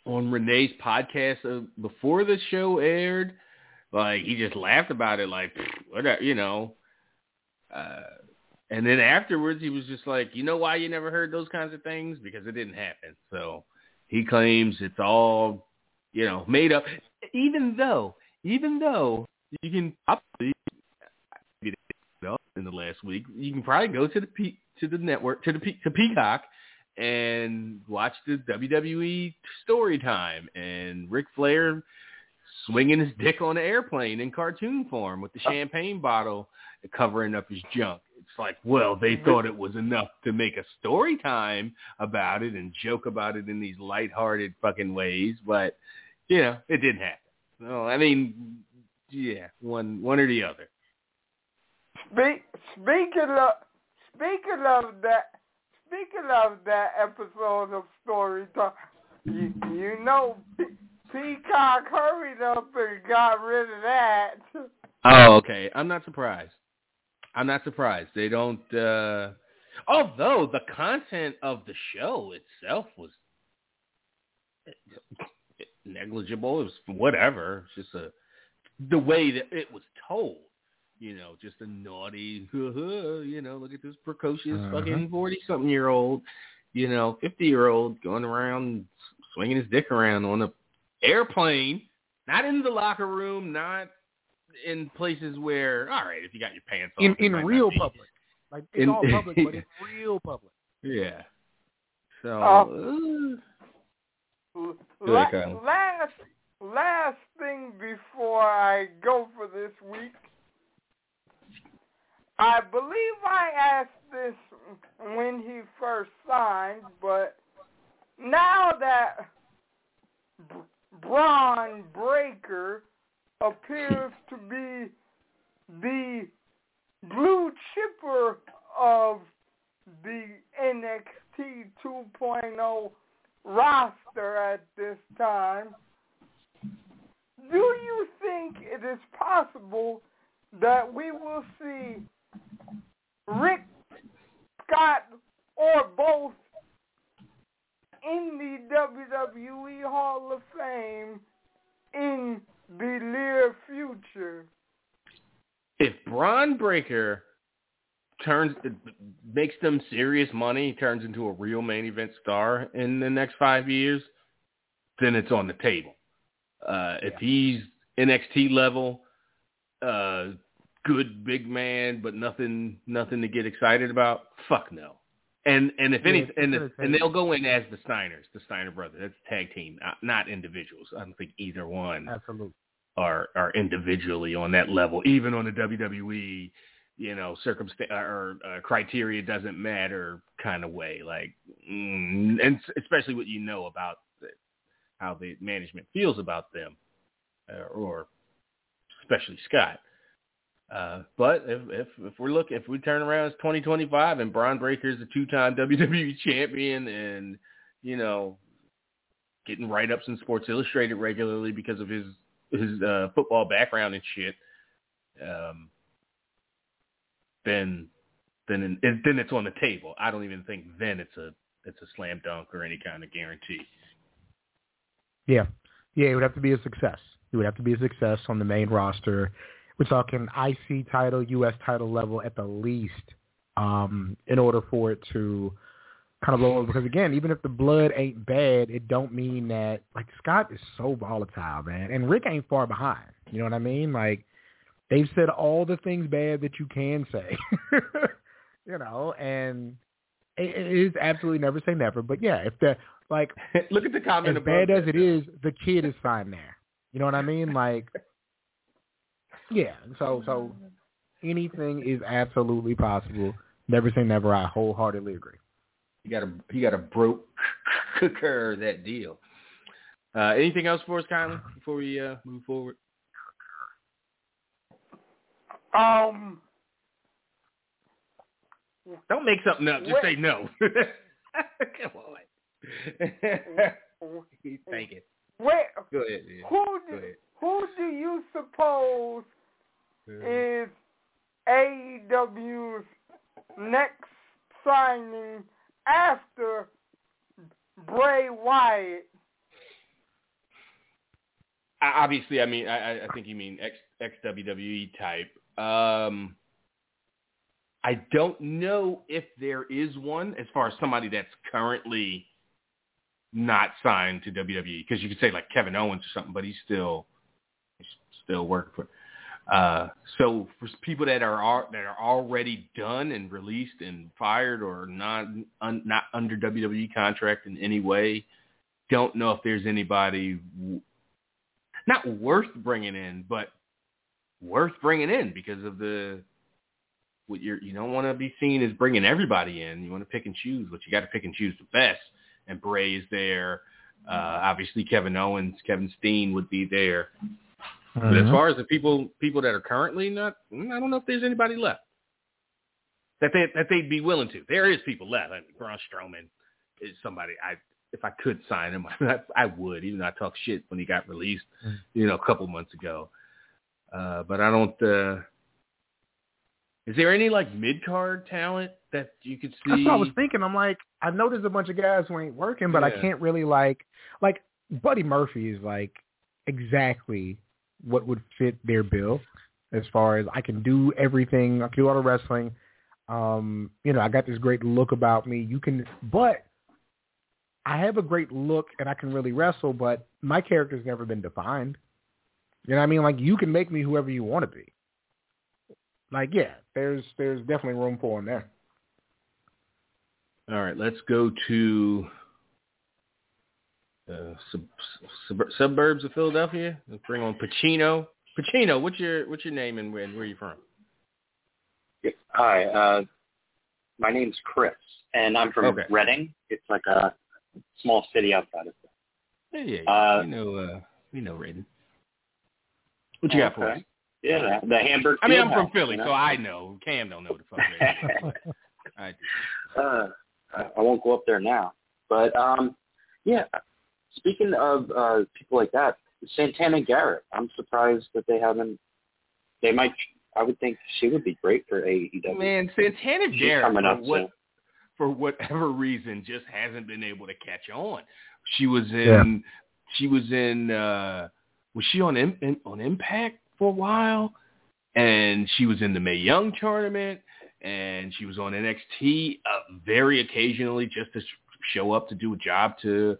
on Renee's podcast uh, before the show aired, like he just laughed about it, like whatever, you know. Uh, and then afterwards, he was just like, you know why you never heard those kinds of things? Because it didn't happen. So he claims it's all, you know, made up. Even though, even though you can probably in the last week, you can probably go to the Pe- to the network to the Pe- to Peacock and watch the WWE story time and Ric Flair swinging his dick on an airplane in cartoon form with the uh, champagne bottle covering up his junk. It's like, well, they thought it was enough to make a story time about it and joke about it in these lighthearted fucking ways, but you know, it didn't happen. No, I mean, yeah, one one or the other. Speak, speaking of speaking of that speaking of that episode of Story Time, you, you know Pe- Peacock hurried up and got rid of that. Oh, okay. I'm not surprised. I'm not surprised. They don't uh although the content of the show itself was negligible. It was whatever. It's just a the way that it was told. You know, just a naughty, you know, look at this precocious Uh-huh. fucking forty-something year old, you know, fifty-year-old going around swinging his dick around on a airplane, not in the locker room, not in places where, all right, if you got your pants off, In in real public. Like it's In- all public, but it's real public. Yeah. So, Oh. uh, La- Go last last thing before I go for this week, I believe I asked this when he first signed, but now that B- Bron Breakker appears to be the blue chipper of the NXT 2.0 roster at this time, do you think it is possible that we will see Rick Scott or both in the WWE Hall of Fame in the near future? if Bron Breakker turns makes them serious money, turns into a real main event star in the next five years, then it's on the table. Uh, if he's NXT level, uh, good big man, but nothing nothing to get excited about, fuck no. And and if Yeah, any and take- and they'll go in as the Steiners, the Steiner brothers. That's a tag team, not, not individuals. I don't think either one Absolutely. are are individually on that level, even on the WWE, you know, circumstance or uh, criteria doesn't matter kind of way. Like, mm, and especially what you know about the, how the management feels about them, uh, or especially Scott. Uh, but if, if if we're looking, if we turn around, it's 2025, and Bron is a two-time WWE champion, and you know, getting write-ups in Sports Illustrated regularly because of his his uh, football background and shit, um, then then it, then it's on the table. I don't even think then it's a it's a slam dunk or any kind of guarantee. Yeah. Yeah, it would have to be a success. It would have to be a success on the main roster. We're talking IC title, US title level at the least, um, in order for it to kind of blow over. Because again, even if the blood ain't bad, it don't mean that like Scott is so volatile, man. And Rick ain't far behind. You know what I mean? Like they've said all the things bad that you can say. you know, and it, it is absolutely never say never. But yeah, if the like Look at the comment as bad as it is, the kid is fine there. You know what I mean? Like, yeah. So so anything is absolutely possible. Never say never. I wholeheartedly agree. You got to you got to broke cooker that deal. Uh, anything else for us, Kylan, before we uh, move forward? Um, Don't make something up. Just Wait. say no. Come on. He's thinking. where, Go ahead. man. who do, ahead. who do you suppose is AEW's next signing after Bray Wyatt? Obviously, I mean, I, I- think you mean ex WWE type. Um, I don't know if there is one as far as somebody that's currently not signed to WWE because you could say like Kevin Owens or something, but he's still he's still working for. Uh, so for people that are that are already done and released and fired or not un, not under WWE contract in any way, don't know if there's anybody not worth bringing in, but worth bringing in because of the what you're you don't want to be seen as bringing everybody in. You want to pick and choose, but you got to pick and choose the best. And Bray is there. Uh, obviously, Kevin Owens, Kevin Steen would be there. But Mm-hmm. as far as the people people that are currently not, I don't know if there's anybody left that they that they'd be willing to. There is people left. I mean, Braun Strowman is somebody I if I could sign him, I, I would. Even though I talked shit when he got released, Mm. you know, a couple months ago. Uh, but I don't. uh Is there any like mid card talent that you could see? That's what I was thinking. I'm like, I know there's a bunch of guys who ain't working, but I can't really like, like Buddy Murphy is like exactly what would fit their bill as far as I can do everything. I can do all the wrestling. Um, you know, I got this great look about me. You can, but I have a great look and I can really wrestle, but my character's never been defined. You know what I mean? Like you can make me whoever you want to be. Like, yeah, there's there's definitely room for him there. All right, let's go to uh, sub, sub, suburbs of Philadelphia. Let's bring on Pacino. Pacino, what's your what's your name and where, where are you from? Hi, uh, my name's Chris, and I'm from Okay. Reading. It's like a small city outside of. Yeah, yeah, yeah. Uh, we know uh, we know Reading. What you got for us? Yeah, the Hamburg. I mean, I'm from Philly, you know? so I know. Cam don't know the fuck. I do. uh, I I won't go up there now, but um, yeah. Speaking of uh, people like that, Santana Garrett. I'm surprised that they haven't. They might. I would think she would be great for AEW. Man, Santana She's Garrett, coming up what, soon. For whatever reason, just hasn't been able to catch on. She was in. Yeah. She was in. uh Was she on in, on Impact for a while? And she was in the Mae Young tournament, and she was on NXT uh, very occasionally, just to sh- show up to do a job to,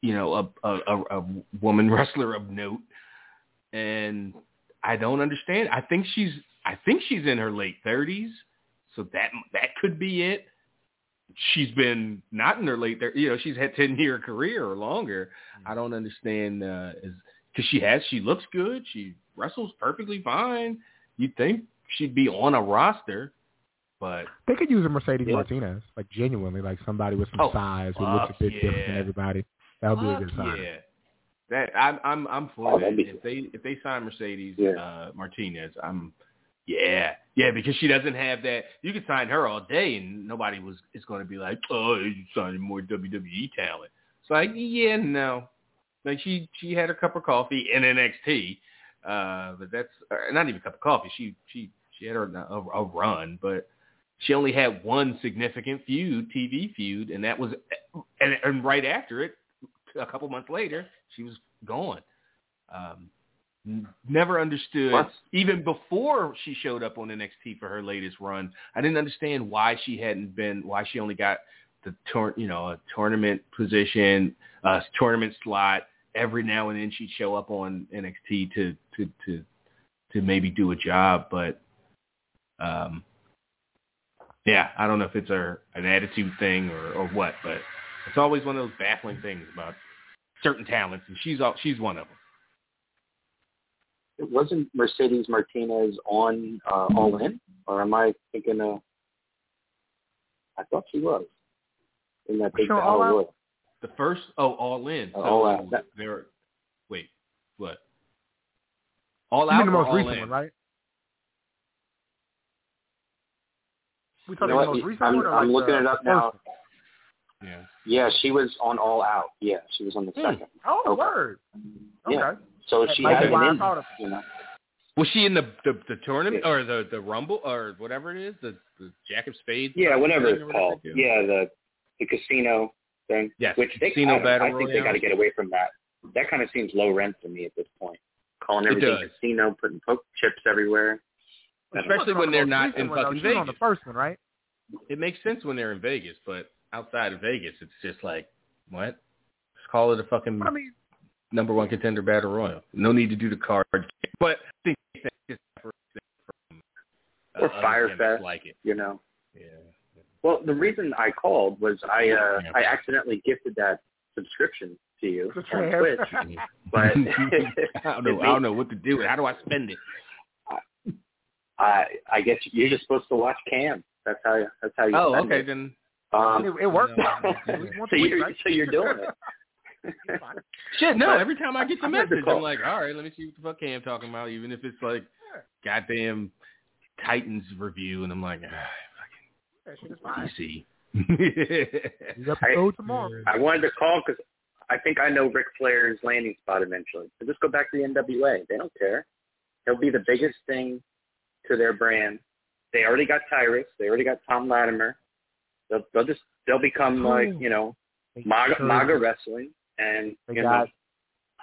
you know, a a, a, a woman wrestler of note. And I don't understand. I think she's I think she's in her late thirties, so that that could be it. She's been not in her late thirties. You know, she's had ten year career or longer. I don't understand uh, is because she has. She looks good. She wrestles perfectly fine. You'd think she'd be on a roster, but They could use a Mercedes Yeah. Martinez, like genuinely, like somebody with some Oh, size who looks a fuck bit different than everybody. That would be a good Fuck sign. Yeah. That I'm I'm I'm for Oh, that. If they if they sign Mercedes Yeah. uh Martinez, I'm yeah. Yeah, because she doesn't have that you could sign her all day and nobody was is gonna be like, Oh, you signing more WWE talent. It's like, yeah, no. Like she she had a cup of coffee in NXT. Uh but that's uh, not even a cup of coffee. She she she had her a, a run, but she only had one significant feud, TV feud, and that was and, and right after it, a couple months later, she was gone. Um, never understood, What? even before she showed up on NXT for her latest run. I didn't understand why she hadn't been, why she only got the tour, you know, a tournament position, uh, tournament slot. Every now and then she'd show up on NXT to to to to maybe do a job, but um, yeah, I don't know if it's a an attitude thing or or what, but it's always one of those baffling things about certain talents, and she's all, she's one of them. It wasn't Mercedes Martinez on uh, All In, or am I thinking of? I thought she was in that big Sure, All Out? royal. The first, oh, All In. Uh, All Out. So They're, wait, what? All You Out the most All recent In? one, right? We You talking know about the most recent I'm, one or I'm like looking the, it up now. one? Yeah. Yeah, she was on All Out. Yeah, she was on the Hmm. second. Oh, Okay. word. Okay. Yeah. So That she might had an why in, you know. Was she in the the, the tournament Yeah. or the the Rumble or whatever it is, the the Jack of Spades? Yeah, whatever it's or whatever called. Yeah, the the casino thing. Yes, Which they, casino I, don't battle I think they got to get away from that. That kind of seems low rent to me at this point. Calling everything casino, putting poke chips everywhere. I don't know. Especially She wasn't on when they're not in one, fucking She was on the Vegas. first one, right? It makes sense when they're in Vegas, but outside of Vegas, it's just like what? Just call it a fucking I mean, number one contender battle royal. No need to do the card, but I think that's just from uh, Or other Fire gimmicks like it. You know. Yeah. Well, the reason I called was I uh, Yeah. I accidentally gifted that subscription to you That's on. Twitch, but I don't know. I don't know what to do. How do I spend it? I I guess you're just supposed to watch Cam. That's how that's how you. Oh, spend okay it. then. Um, it, it worked. No. At least once so you're right? so you're doing it. Shit, no. But Every time I get the I made message. I'm like, all right, let me see what the fuck Cam talking about, even if it's like goddamn Titans review, and I'm like, ah, That shit is fine. DC. We got I- to go tomorrow. I wanted to call because I think I know Ric Flair's landing spot eventually. So just go back to the NWA. They don't care. He'll be the biggest thing to their brand. They already got Tyrus. They already got Thom Latimer. They'll, they'll just they'll become like you know MAGA, MAGA wrestling, and They got. know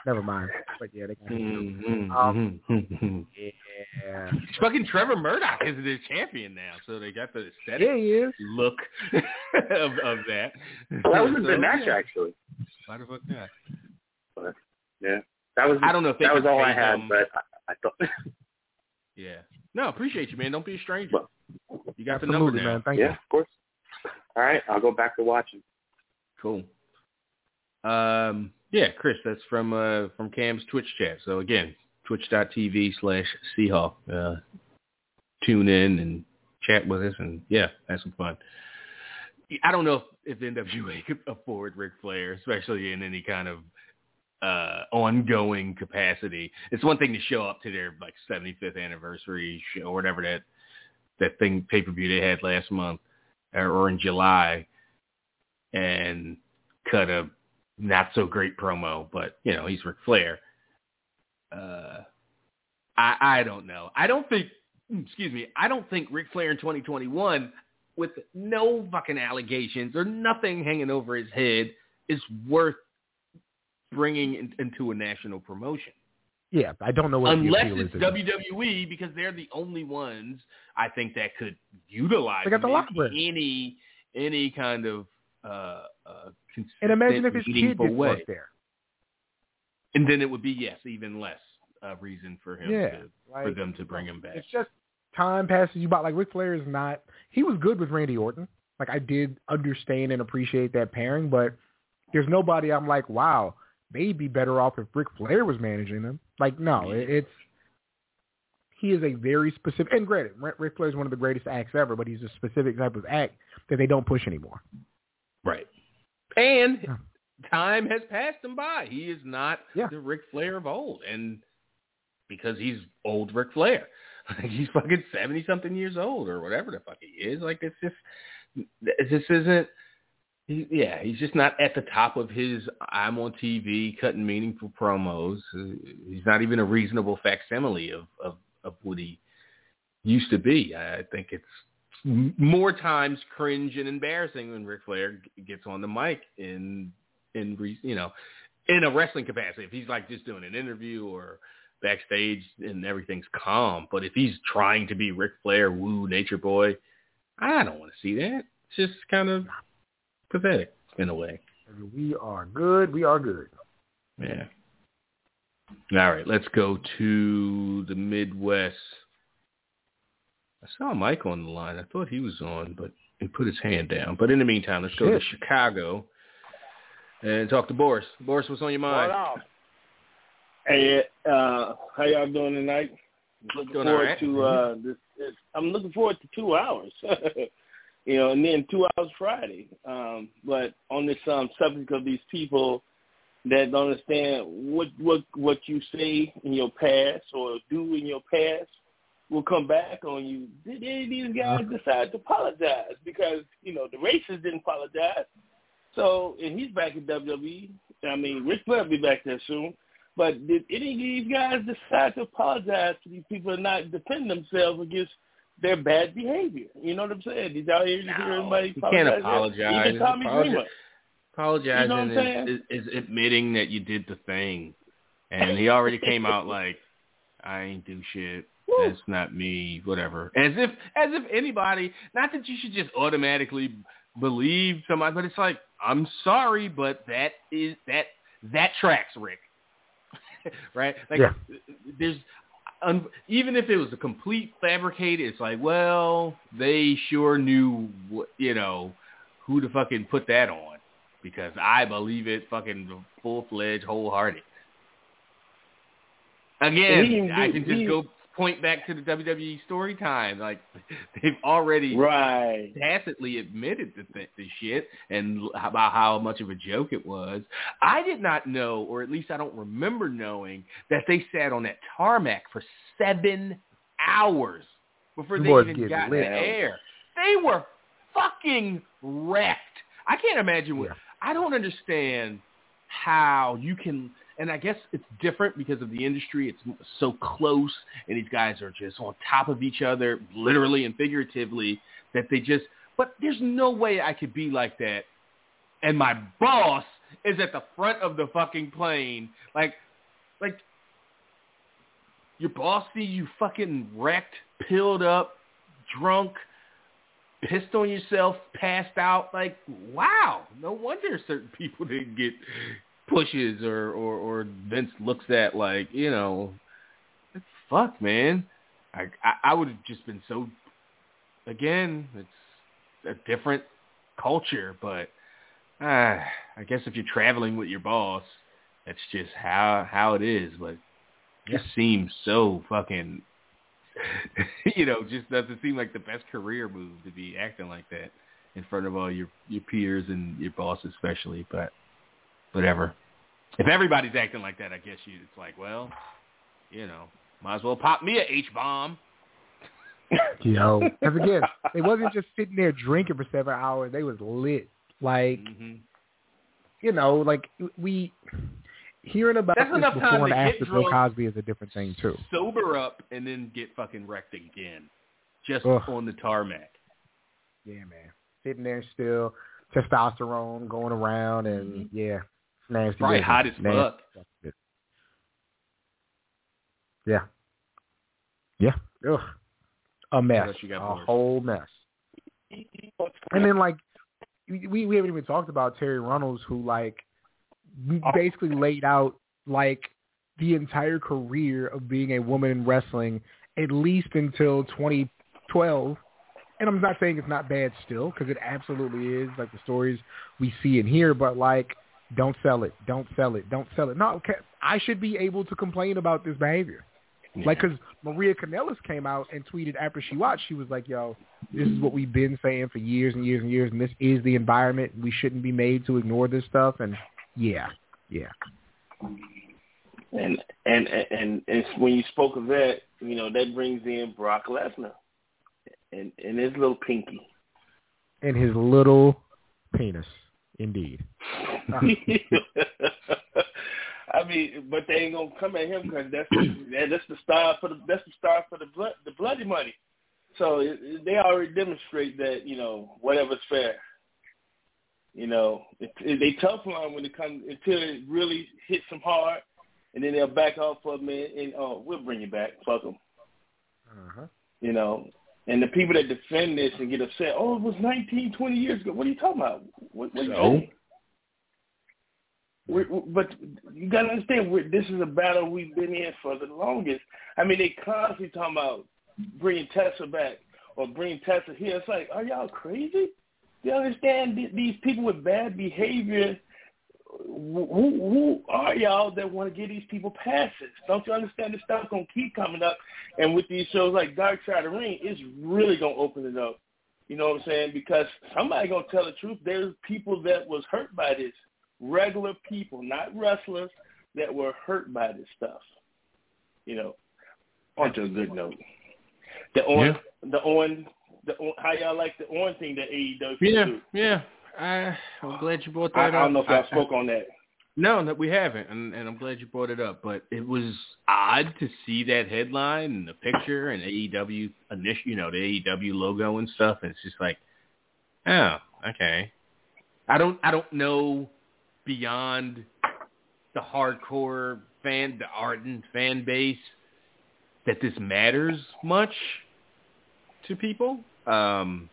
Never mind. But yeah, they got. Mhm, Um, mhm. Yeah. Fucking Trevor Murdoch is the champion now, so they got the aesthetic Yeah, he is. look of of that. well, that was a So, good match yeah. actually. Why the fuck not? But yeah, that was I don't know if that was all I had, him- but I, I thought Yeah. No, appreciate you, man. Don't be a stranger. Well, You got the number Absolutely, now. man. Thank you. yeah, of course. All right, I'll go back to watching. Cool. Um, yeah, Chris, that's from uh, from Cam's Twitch chat. So again, twitch.tv slash CeeHawk. Uh, tune in and chat with us, and yeah, have some fun. I don't know if, if NWA could afford Ric Flair, especially in any kind of uh ongoing capacity. It's one thing to show up to their like 75th anniversary show or whatever that that thing pay per view they had last month or, or in July and cut a not so great promo, but you know, he's Ric Flair. Uh I I don't know. I don't think excuse me, I don't think Ric Flair in 2021 with no fucking allegations or nothing hanging over his head is worth bringing in, into a national promotion. Yeah, I don't know what Unless it's. WWE because they're the only ones I think that could utilize They got the any any kind of uh, uh, And imagine if his kid way. work there. And then it would be yes, even less uh, reason for him Yeah, to, like, for them to bring him back. It's just time passes you by. Like Ric Flair is not. He was good with Randy Orton. Like I did understand and appreciate that pairing, but there's nobody I'm like, wow, they'd be better off if Ric Flair was managing them. Like no, it, it's he is a very specific. And granted, Ric Flair is one of the greatest acts ever, but he's a specific type of act that they don't push anymore. And Yeah. time has passed him by. He is not Yeah. the Ric Flair of old. And because he's old Ric Flair. he's fucking 70 something years old or whatever the fuck he is. Like it's just, this isn't, he, yeah, he's just not at the top of his, I'm on TV cutting meaningful promos. He's not even a reasonable facsimile of, of, of what he used to be. I think it's more times cringe and embarrassing when Ric Flair g- gets on the mic in in re- you know in a wrestling capacity. If he's like just doing an interview or backstage and everything's calm, but if he's trying to be Ric Flair, woo Nature Boy, I don't want to see that. It's just kind of pathetic in a way. We are good. We are good. Yeah. All right, let's go to the Midwest. I saw Mike on the line. I thought he was on, but he put his hand down. But in the meantime, let's go to Chicago and talk to Boris. Boris, what's on your mind? What? Hey, uh, how y'all doing tonight? Looking Doing forward all right. to uh, this, this. I'm looking forward to two hours. you know, and then two hours Friday. Um, but on this um, subject of these people that don't understand what what what you say in your past or do in your past will come back on you. Did any of these guys decide to apologize? Because you know the racists didn't apologize. So and he's back in WWE. I mean, Rich Flair will be back there soon. But did any of these guys decide to apologize to these people and not defend themselves against their bad behavior? You know what I'm saying? Did y'all hear, hear everybody You can't apologize? apologize. Even Tommy Apologi- Dreamer. Apologizing You know what I'm saying? is, is, is admitting that you did the thing, and he already came out like, "I ain't do shit. That's not me. Whatever." As if, as if anybody. Not that you should just automatically believe somebody, but it's like, "I'm sorry, but that is that that tracks, Ric." right? Like, Yeah. there's un, even if it was a complete fabricate, it's like, well, they sure knew, what, you know, who to fucking put that on because I believe it fucking full fledged, wholehearted. Again, I can just go point back to the WWE story time. Like they've already Right. tacitly admitted the, the, the shit and about how much of a joke it was. I did not know, or at least I don't remember knowing, that they sat on that tarmac for seven hours before they boys even got in the air. They were fucking wrecked. I can't imagine what. Yeah. I don't understand how you can. And I guess it's different because of the industry. It's so close, and these guys are just on top of each other, literally and figuratively, that they just. But there's no way I could be like that, and my boss is at the front of the fucking plane, like, like your boss see you fucking wrecked, pilled up, drunk, pissed on yourself, passed out. Like, wow, no wonder certain people didn't get pushes or or, or Vince looks at like, you know, fuck, man. I I, I would have just been so. Again, it's a different culture, but uh, I guess if you're traveling with your boss, that's just how how it is. But it just seems so fucking you know, just doesn't seem like the best career move to be acting like that in front of all your your peers and your boss especially. But whatever. If everybody's acting like that, I guess you it's like, well, you know, might as well pop me a H bomb. Yo, because again, they wasn't just sitting there drinking for seven hours. They was lit. Like, hmm you know, like we hearing about That's this enough before time and to after get Bill drunk. Cosby is a different thing too. Sober up and then get fucking wrecked again, just Ugh. on the tarmac. Yeah, man, sitting there still, testosterone going around, and yeah, it's nasty. Probably business. hot as Nasty fuck. Yeah, yeah, ugh, a mess, you got a whole mess. And then like we we haven't even talked about Terri Runnels, who like oh. basically laid out like the entire career of being a woman in wrestling at least until 2012. And I'm not saying it's not bad still because it absolutely is like the stories we see and hear, but like don't sell it, don't sell it, don't sell it. No, okay, I should be able to complain about this behavior. Like, because Maria Kanellis came out and tweeted after she watched, she was like, yo, this is what we've been saying for years and years and years, and this is the environment. We shouldn't be made to ignore this stuff. And yeah, yeah. And and and and when you spoke of that, you know that brings in Brock Lesnar and and his little pinky. And his little penis, indeed. I mean, but they ain't gonna come at him because that's that- that's the star for the that's the star for the blood the bloody money. So it, it- they already demonstrate that you know whatever's fair. You know, it, it, they tough line when it comes until it really hits them hard, and then they'll back off for a minute and oh, we'll bring you back. Fuck them. Uh-huh. You know, and the people that defend this and get upset, oh, it was 19, 20 years ago. What are you talking about? What, what So? We're, but you got to understand, this is a battle we've been in for the longest. I mean, they constantly talking about bringing Tessa back or bringing Tessa here. It's like, are y'all crazy? Do you understand these people with bad behavior? Who who are y'all that want to give these people passes? Don't you understand this stuff gonna keep coming up? And with these shows like Dark Side of the Ring, it's really gonna open it up. You know what I'm saying? Because somebody gonna tell the truth. There's people that was hurt by this, regular people, not wrestlers, that were hurt by this stuff. You know, on to a good note. The on, the on, the on, how y'all like the on thing that AEW Yeah, do? yeah. I, I'm glad you brought that I, I up. don't know if I spoke on that. No, no, we haven't, and, and I'm glad you brought it up. But it was odd to see that headline and the picture and AEW initial, you know, the AEW logo and stuff, and it's just like, oh, okay. I don't, I don't know beyond the hardcore fan, the ardent fan base, that this matters much to people. Um,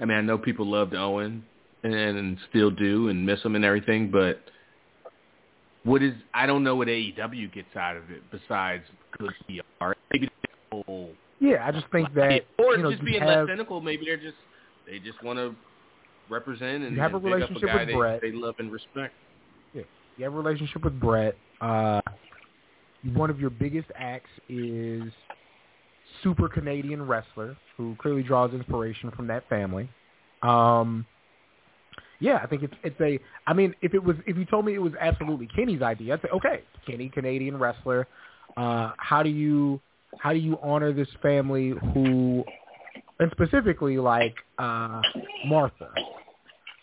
I mean, I know people loved Owen and, and still do and miss him and everything, but what is I don't know what AEW gets out of it besides good PR. Maybe the whole Yeah, I just think that or you know, just being have, less cynical. Maybe they're just they just want to represent and, You have a and up relationship a guy with they, Bret. they love and respect. Yeah, you have a relationship with Bret. Uh, one of your biggest acts is super Canadian wrestler who clearly draws inspiration from that family. Um, yeah, I think it's it's a. I mean, if it was if you told me it was absolutely Kenny's idea, I'd say okay, Kenny, Canadian wrestler. Uh, how do you how do you honor this family who, and specifically like uh, Martha,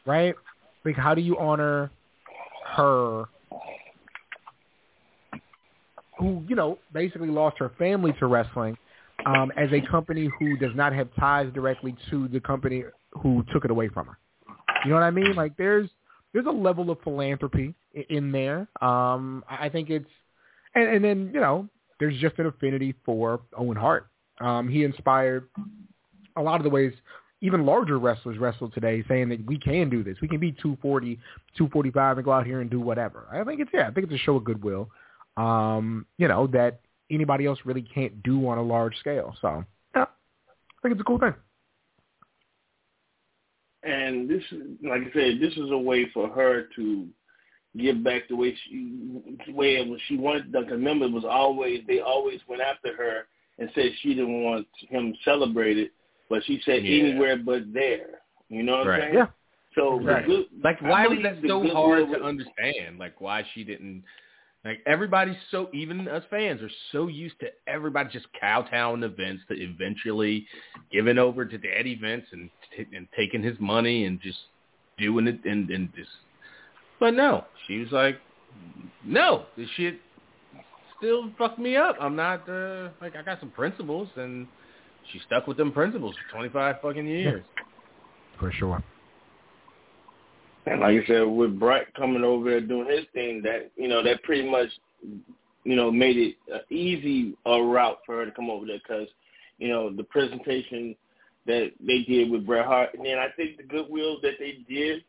right? Like, how do you honor her who, you know, basically lost her family to wrestling um, as a company who does not have ties directly to the company who took it away from her. You know what I mean? Like there's there's a level of philanthropy in there. Um, I think it's and, and then you know there's just an affinity for Owen Hart. Um, he inspired a lot of the ways even larger wrestlers wrestle today, saying that we can do this. We can be 240, 245 and go out here and do whatever. I think it's yeah, I think it's a show of goodwill. Um, you know that anybody else really can't do on a large scale. So yeah, I think it's a cool thing. And this like I said, this is a way for her to give back the way she, the way it was she wanted them to remember. It was always they always went after her and said she didn't want him celebrated, but she said Yeah. anywhere but there. You know what Right. I'm saying? Yeah. So Right. good, Like, why was believe that so hard to was- understand? Like, why she didn't? Like, everybody's so even us fans are so used to everybody just kowtowing to Vince to eventually giving over to Daddy Vince and and taking his money and just doing it and and just. But no, she was like, no, this shit still fucked me up. I'm not uh like I got some principles and she stuck with them principles for 25 fucking years. For sure. And like I said, with Bret coming over there doing his thing, that you know that pretty much you know made it uh, easy a route for her to come over there because you know the presentation that they did with Bret Hart, and then I think the goodwill that they did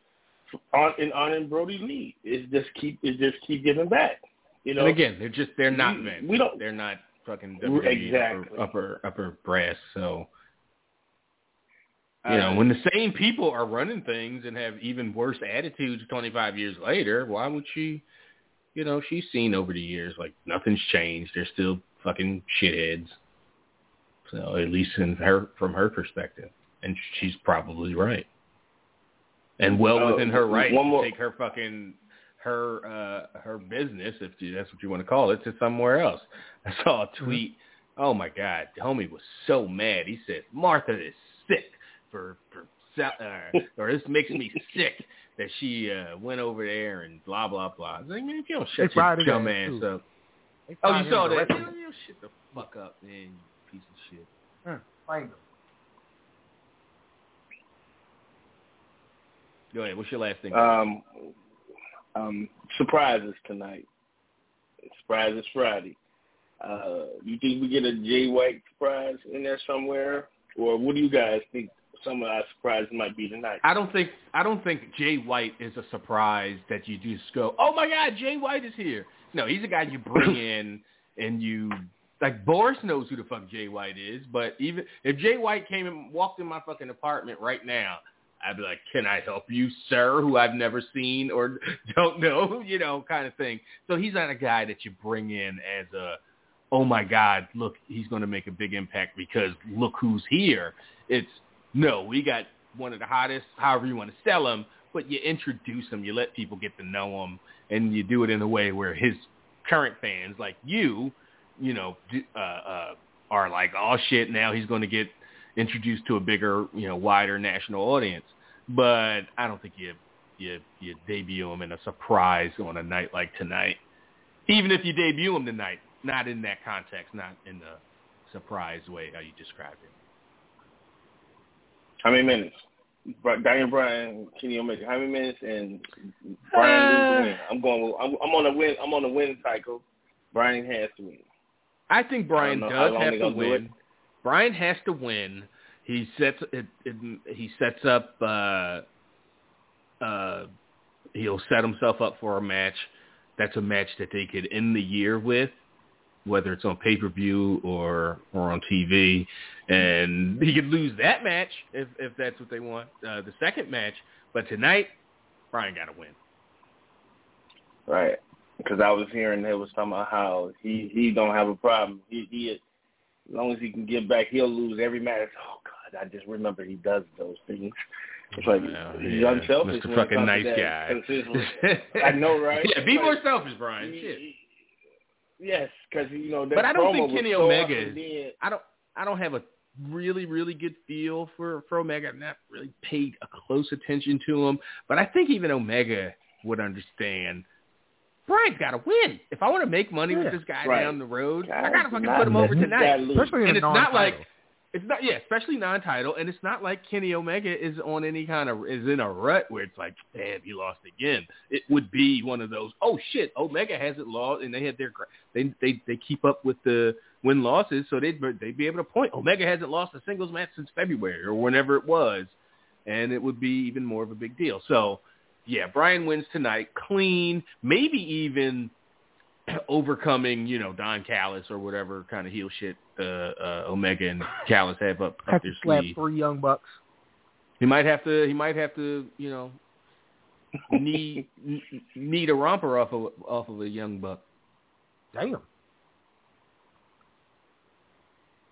on in honoring Brodie Lee is just keep is just keep giving back. You know, and again, they're just they're not we- Vince. we don't- They're not fucking WWE exactly. upper, upper upper brass. So you Uh, know, when the same people are running things and have even worse attitudes 25 years later, why would she? You know, she's seen over the years like nothing's changed. They're still fucking shitheads. So at least in her from her perspective, and she's probably right, and well Uh, within her right to more- take her fucking her uh her business, if you, that's what you want to call it, to somewhere else. I saw a tweet. Oh my God, the homie was so mad. He said Martha is sick for for uh, or this makes me sick that she uh went over there and blah blah blah. I was like, man, if you don't They shut your dumb ass, ass too. up. They Oh, you him saw that? directly. You know, you shut the fuck up, man, you piece of shit. Find him. Go ahead. What's your last thing? um, um, surprises tonight. Surprises Friday. Uh, you think we get a Jay White surprise in there somewhere, or what do you guys think some of our surprises might be tonight? I don't think I don't think Jay White is a surprise that you just go, oh my God, Jay White is here. No, he's a guy you bring in and you like Boris knows who the fuck Jay White is, but even if Jay White came and walked in my fucking apartment right now, I'd be like, "Can I help you, sir?" Who I've never seen or don't know, you know, kind of thing. So he's not a guy that you bring in as a, "Oh my God, look, he's going to make a big impact because look who's here." It's no, we got one of the hottest, however you want to sell him, but you introduce him, you let people get to know him, and you do it in a way where his current fans, like you, you know, uh, uh, are like, "Oh shit, now he's going to get." introduced to a bigger, you know, wider national audience. But I don't think you you you debut him in a surprise on a night like tonight. Even if you debut him tonight, not in that context, not in the surprise way how you described it. How many minutes? Daniel Bryan, Kenny Omega. How many minutes? And Bryan loses the win. I'm going. With, I'm, I'm on a win. I'm on a win cycle. Bryan has to win. I think Bryan I don't know how does have to gonna do win. Bryan has to win. He sets it, it, he sets up uh uh he'll set himself up for a match. That's a match that they could end the year with, whether it's on pay per view or or on TV. And he could lose that match if if that's what they want. Uh, the second match, but tonight, Bryan got to win. Right. Because I was hearing they was talking about how he he don't have a problem. He he as long as he can get back, he'll lose every match. Oh God, I just remember he does those things. It's like he's yeah, unselfish. Mr. Fucking nice guy. I know, right? Yeah, be Like, more selfish, Bryan. he- Shit. Yes, because you know. That But I don't think Kenny Omega is. and then- I don't. I don't have a really, really good feel for for Omega. I've not really paid a close attention to him, but I think even Omega would understand. Bryan's got to win. If I want to make money Yeah. with this guy Right. down the road, God, I got to fucking put him over tonight. Especially in And it's not like non-title. It's not yeah, especially non-title, and it's not like Kenny Omega is on any kind of is in a rut where it's like, damn, he lost again. It would be one of those, oh shit, Omega hasn't lost, and they had their they they they keep up with the win losses, so they'd they'd be able to point Omega hasn't lost a singles match since February or whenever it was, and it would be even more of a big deal. So yeah, Bryan wins tonight, clean, maybe even overcoming, you know, Don Callis or whatever kind of heel shit uh, uh, Omega and Callis have up, Have up their slap sleeve. three young bucks. He might have to. He might have to. You know, knee kn- knee a romper off of off of a young buck. Damn.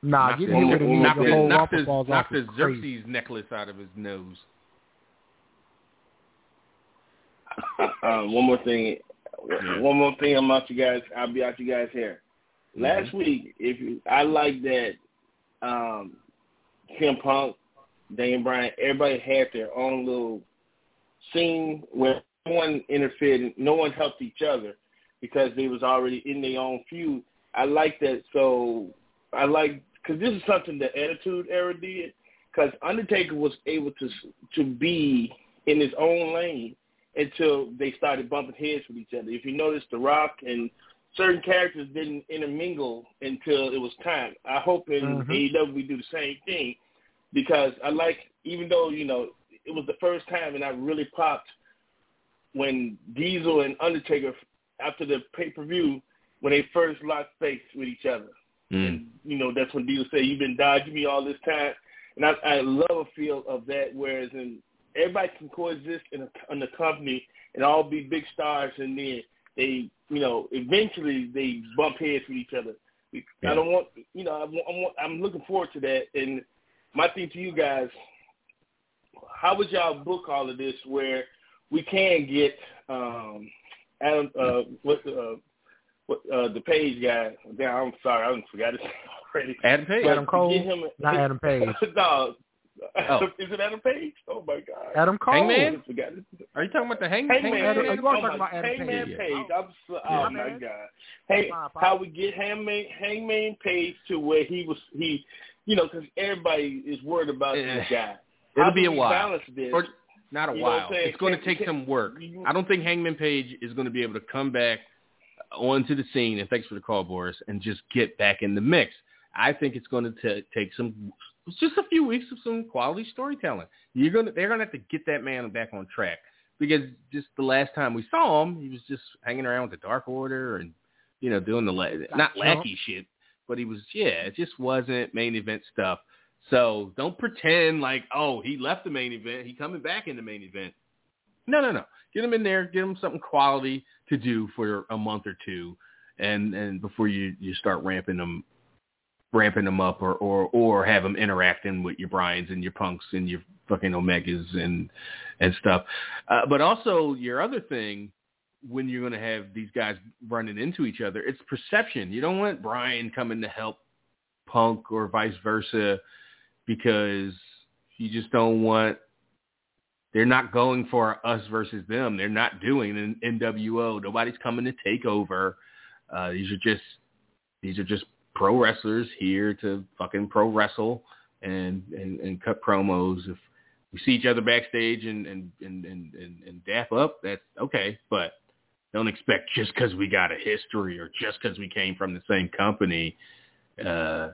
Nah, knock getting the, hit with a knee, knock the the, whole knock romper the, falls knock off the is crazy. Xerxes necklace out of his nose. um, one more thing. Yeah. One more thing. I'm out you guys. I'll be out you guys here. Last week, if you, I like that, um, CM Punk, Daniel Bryan, everybody had their own little scene where no one interfered, no one helped each other because they was already in their own feud. I like that. So I like because this is something the Attitude Era did. Because Undertaker was able to to be in his own lane until they started bumping heads with each other. If you notice, The Rock and certain characters didn't intermingle until it was time. I hope in Mhm. AEW we do the same thing because I like, even though, you know, it was the first time and I really popped when Diesel and Undertaker, after the pay-per-view, when they first locked face with each other. And, you know, that's when Diesel said, you've been dodging me all this time. And I, I love a feel of that, whereas in everybody can coexist in a, in a company and all be big stars, and then they, you know, eventually they bump heads with each other. I don't want, you know, I'm, I'm, I'm looking forward to that. And my thing to you guys, how would y'all book all of this where we can get um, Adam, uh, what, uh, what, uh, the Page guy? Damn, I'm sorry, I forgot his name already. Adam Page. Adam But Cole? get him, Not Adam Page. no. Oh. Is it Adam Page? Oh my God. Adam Cole. Hangman? I forgot his Are you talking about the Hangman? Hangman, Adam- Page. you are Oh, talking about Adam Hangman Page. Page. Yeah. I'm so, oh, Yeah, oh my man. god. Hey, My how we get Hangman Hangman Page to where he was he, you know, because everybody is worried about this guy. It'll How be a while. This? Or not a You while. It's going to take some work. I don't think Hangman Page is going to be able to come back onto the scene. And thanks for the call, Boris, and just get back in the mix. I think it's going to take some, just a few weeks of some quality storytelling. You're to, they're going to have to get that man back on track because just the last time we saw him, he was just hanging around with the Dark Order and you know doing the la- not lackey shit, but he was yeah, it just wasn't main event stuff. So don't pretend like, oh, he left the main event. He coming back in the main event. No, no, no. Get him in there. Get him something quality to do for a month or two, and and before you you start ramping them ramping them up or or or have them interacting with your Bryans and your Punks and your fucking Omegas and and stuff. Uh, but also your other thing when you're going to have these guys running into each other, it's perception. You don't want Bryan coming to help Punk or vice versa because you just don't want they're not going for us versus them. They're not doing an NWO. Nobody's coming to take over. Uh, these are just these are just pro wrestlers here to fucking pro wrestle and and, and cut promos. If we see each other backstage and and and and, and, and dap up, that's okay. But don't expect just because we got a history or just because we came from the same company, uh,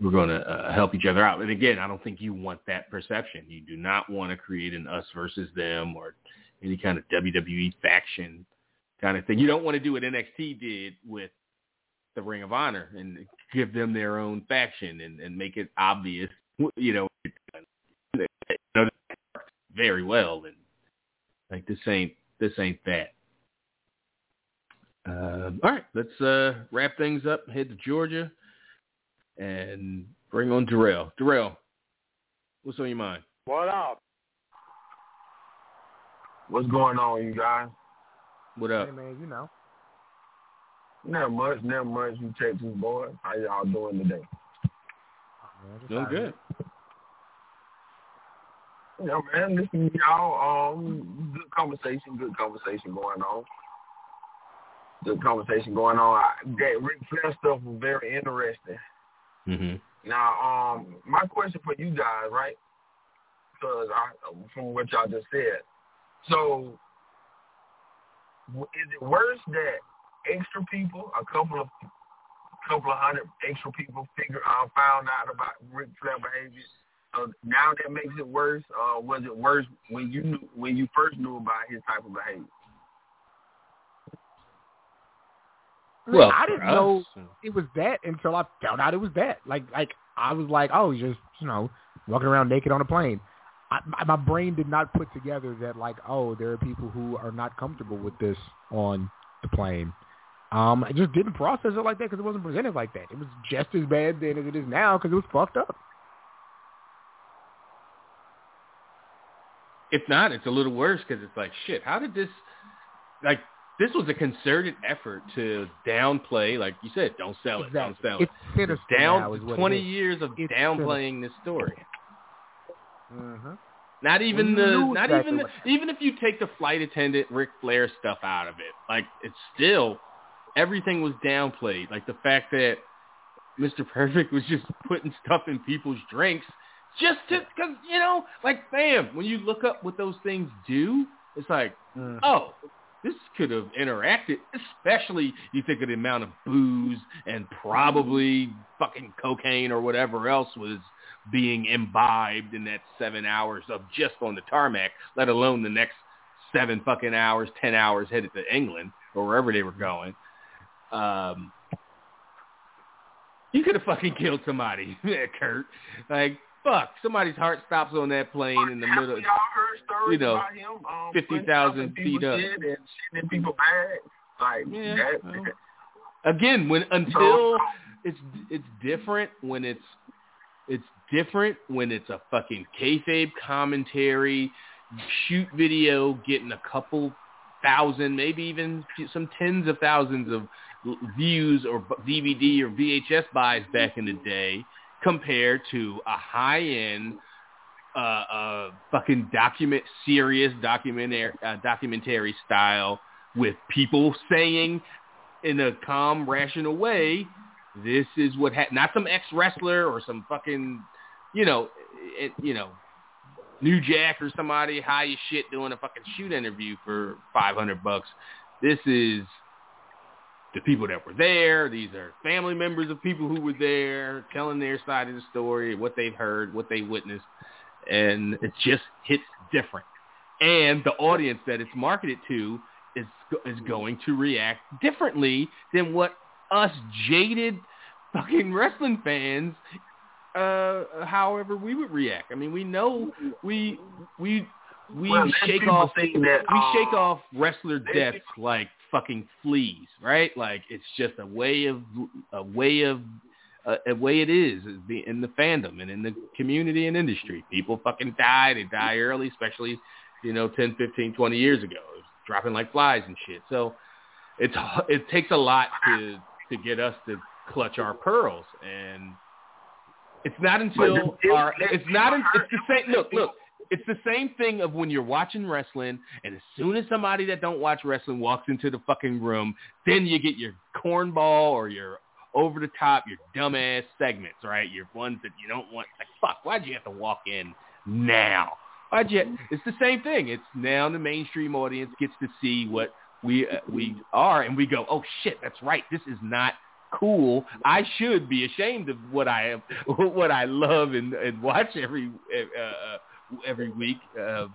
we're going to uh, help each other out. And again, I don't think you want that perception. You do not want to create an us versus them or any kind of WWE faction kind of thing. You don't want to do what NXT did with the Ring of Honor and give them their own faction and, and make it obvious, you know, very well. And like this ain't this ain't that. Uh, all right, let's uh, wrap things up. Head to Georgia and bring on Darrell. Darrell, what's on your mind? What up? What's going on, you guys? What up? Hey man, you know. Not much, not much. You Texas boys, how y'all doing today? Doing good. Yeah, man, listen, y'all. Um, good conversation, good conversation going on. Good conversation going on. I, that Ric Flair stuff was very interesting. Mm-hmm. Now, um, my question for you guys, right? Because I, from what y'all just said, so is it worse that extra people, a couple of couple of hundred extra people, figure uh, found out about Ric Flair behavior? Uh, now that makes it worse. Uh, was it worse when you knew when you first knew about his type of behavior? Well, I didn't know it was that until I found out it was that. Like, like I was like, oh, he's just you know walking around naked on a plane. I, my- my brain did not put together that like, oh, there are people who are not comfortable with this on the plane. Um, I just didn't process it like that because it wasn't presented like that. It was just as bad then as it is now because it was fucked up. If not, it's a little worse because it's like, shit, how did this, like, this was a concerted effort to downplay, like you said, don't sell it, Exactly. don't sell it. It's sinister now is Down it 20 is. years of It's downplaying this story. Mm-hmm. Not even the, not exactly even the, even if you take the flight attendant Ric Flair stuff out of it, like it's still everything was downplayed. Like the fact that Mr. Perfect was just putting stuff in people's drinks just to, cause you know, like bam, when you look up what those things do, it's like, Mm. oh, this could have interacted, especially you think of the amount of booze and probably fucking cocaine or whatever else was being imbibed in that seven hours of just on the tarmac, let alone the next seven fucking hours, ten hours headed to England or wherever they were going. Um, you could have fucking killed somebody, Kurt. Like, fuck, somebody's heart stops on that plane in the Have middle. stories you know? Um, 50,000 putting stuff in feet up. And in people's. Like Yeah, that. well. Again, when until it's it's different when it's it's different when it's a fucking kayfabe commentary, shoot video, getting a couple thousand, maybe even some tens of thousands of views or DVD or VHS buys back in the day, compared to a high end, uh, uh, fucking document serious documentary uh, documentary style with people saying in a calm, rational way, this is what ha- not some ex wrestler or some fucking, you know, it, you know, New Jack or somebody high as shit doing a fucking shoot interview for five hundred bucks. This is the people that were there. These are family members of people who were there, telling their side of the story, what they've heard, what they witnessed, and it just hits different. And the audience that it's marketed to is is going to react differently than what us jaded fucking wrestling fans uh, however we would react. I mean, we know we we we Well, shake off that, we uh, shake off wrestler deaths like fucking fleas, right? Like it's just a way of a way of uh, a way it is is in the fandom and in the community and industry. People fucking die. They die early, especially you know 10, 15, 20 years ago. It was dropping like flies and shit. So it's it takes a lot to to get us to clutch our pearls and it's not until our it's not it's the same look look it's the same thing of when you're watching wrestling and as soon as somebody that don't watch wrestling walks into the fucking room then you get your cornball or your over the top your dumbass segments right? Your ones that you don't want. Like fuck why'd you have to walk in now? Why'd you it's the same thing. It's now the mainstream audience gets to see what we uh, we are and we go oh shit that's right. This is not cool. I should be ashamed of what I am, what I love and, and watch every uh, uh, every week. Uh,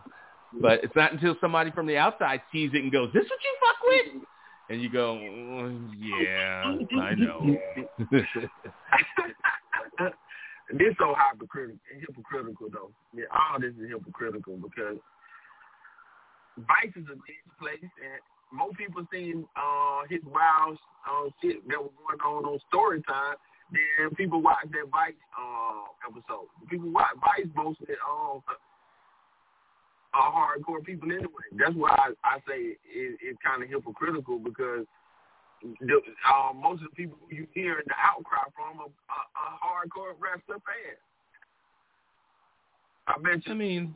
but it's not until somebody from the outside sees it and goes, "This what you fuck with," and you go, "Mm, "Yeah, I know." this so hypocritical, hypocritical though. Yeah, all this is hypocritical because Vice is a big place, and more people seen uh, his wild uh, shit that was going on on story time than people watch that Vice uh, episode. People watch Vice mostly uh, are hardcore people anyway. That's why I, I say it, it's kind of hypocritical because the, uh, most of the people you hear the outcry from are, are, are hardcore wrestler fans. I bet you. I mean,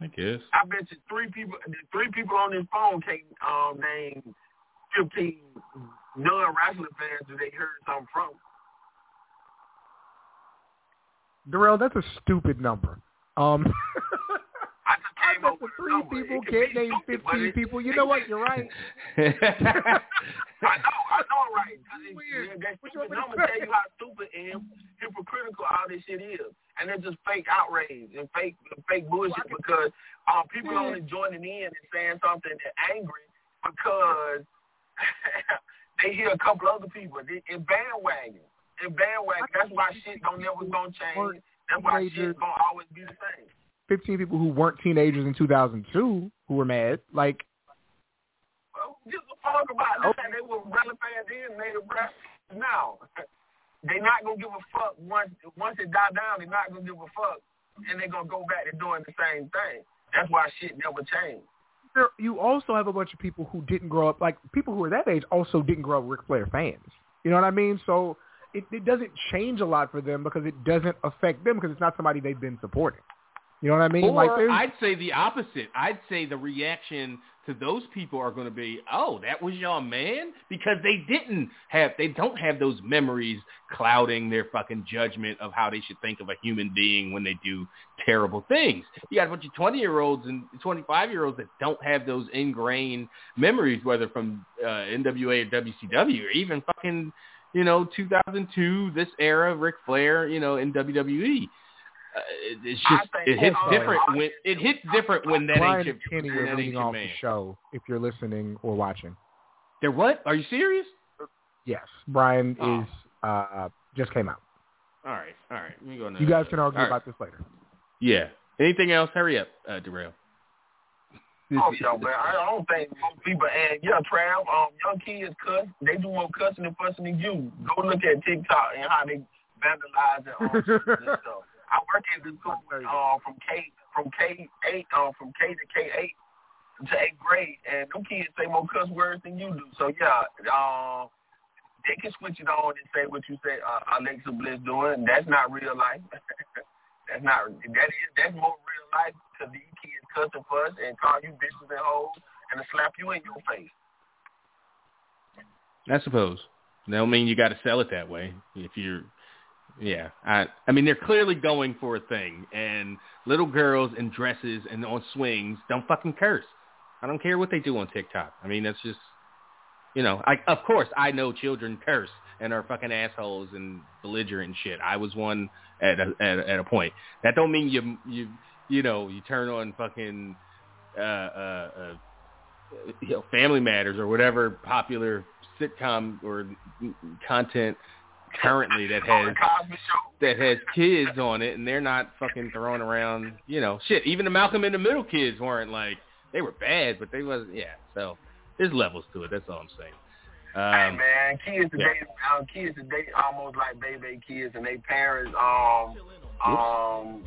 I guess. I bet you three people, three people on this phone can't um, name fifteen non-wrestling fans that they heard something from. Darrell, that's a stupid number. Um, I bet the three number. people can't name stupid, 15 people. You know what? You're right. I know, I know, I'm right? Weird. That stupid number tell you how stupid and hypocritical all this shit is, and it's just fake outrage and fake fake bullshit because um, people Yeah. only joining in and saying something and angry because they hear a couple other people in bandwagon. In bandwagon, that's why shit don't never gonna change. That's why shit gonna always be the same. 15 people who weren't teenagers in 2002 who were mad. Like, Well, just talk about it. Oh. They were relevant then, they were now. They not gonna give a fuck once once it die down. They're not gonna give a fuck, and they're gonna go back to doing the same thing. That's why shit never changed. there, you also have a bunch of people who didn't grow up, like people who are that age also didn't grow up Ric Flair fans. You know what I mean? So it, it doesn't change a lot for them because it doesn't affect them because it's not somebody they've been supporting. You know what I mean? Or like, I'd say the opposite. I'd say the reaction to those people are going to be, "Oh, that was your man," because they didn't have, they don't have those memories clouding their fucking judgment of how they should think of a human being when they do terrible things. You got a bunch of twenty year olds and twenty five year olds that don't have those ingrained memories, whether from uh, NWA or WCW or even fucking, you know, 2002, this era, Ric Flair, you know, in WWE. Uh, it's just think it hits all- different all- when it hits different when that Brian ain't your, and Kenny when are that ain't leading your off man. the show. If you're listening or watching, They're what? Are you serious? yes, Brian Oh. is uh just came out. All right, all right. Let me go. You guys can argue All right. about this later. Yeah. Anything else? Hurry up, uh, Darrell. Oh yeah, man. I don't think most people and yeah, Trav, um, young kids cuss. They do more cussing and fussing than you. Go look at TikTok and how they vandalize and um, and stuff. I work at this school uh, from K from K eight uh, from K to K eight to eighth grade, and them kids say more cuss words than you do. So yeah, um, they can switch it on and say what you say uh, Alexa Bliss doing. That's not real life. that's not that is that's more real life because these kids cuss and fuss and call you bitches and hoes and slap you in your face. I suppose. That don't mean you got to sell it that way. If you're, yeah. I, I mean, they're clearly going for a thing, and little girls in dresses and on swings don't fucking curse. I don't care what they do on TikTok. I mean, that's just, you know, I of course I know children curse and are fucking assholes and belligerent shit. I was one at a, at a, at a point. That don't mean you you you know you turn on fucking uh uh. uh you know, Family Matters or whatever popular sitcom or content currently that has that has kids on it, and they're not fucking throwing around, you know, shit. Even the Malcolm in the Middle kids weren't like they were bad, but they wasn't. Yeah, so there's levels to it. That's all I'm saying. hey Um, man, kids yeah. today, um, kids today almost like baby kids, and they parents um um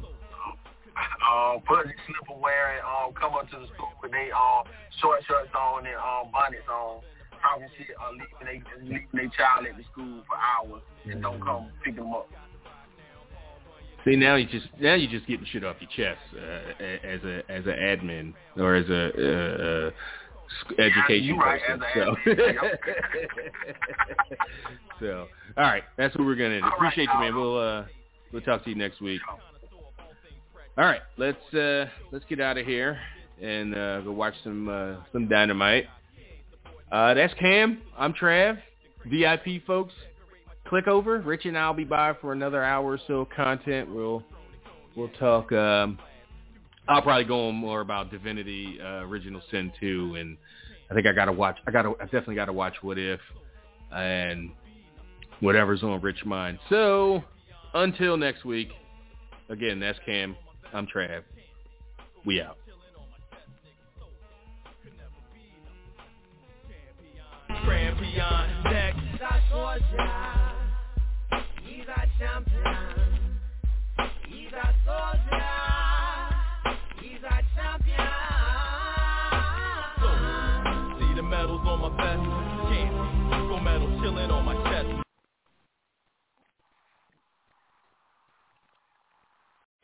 um fuzzy slipper wearing um come up to the school with they um short shorts on and um bonnets on, talking shit, uh, leaving they leaving their child at the school for hours and don't come pick them up. See now you just now you're just getting shit off your chest uh, as a as an admin or as a uh, uh, education you right, person. So. so all right, that's what we're gonna do. Appreciate you, man. We'll uh we'll talk to you next week. All right, let's uh let's get out of here and uh, go watch some uh, some dynamite. Uh, that's Cam. I'm Trav. VIP folks, click over. Rich and I'll be by for another hour or so of content. We'll we'll talk. Um, I'll probably go on more about Divinity uh, Original Sin 2, and I think I gotta watch. I gotta. I definitely gotta watch What If and whatever's on Rich Mind. So until next week, again, that's Cam. I'm Trav. We out. Grand beyond deck. He's a champion Champion next. So, see the medals on my vest? Can't see. Gold medal chilling on my chest.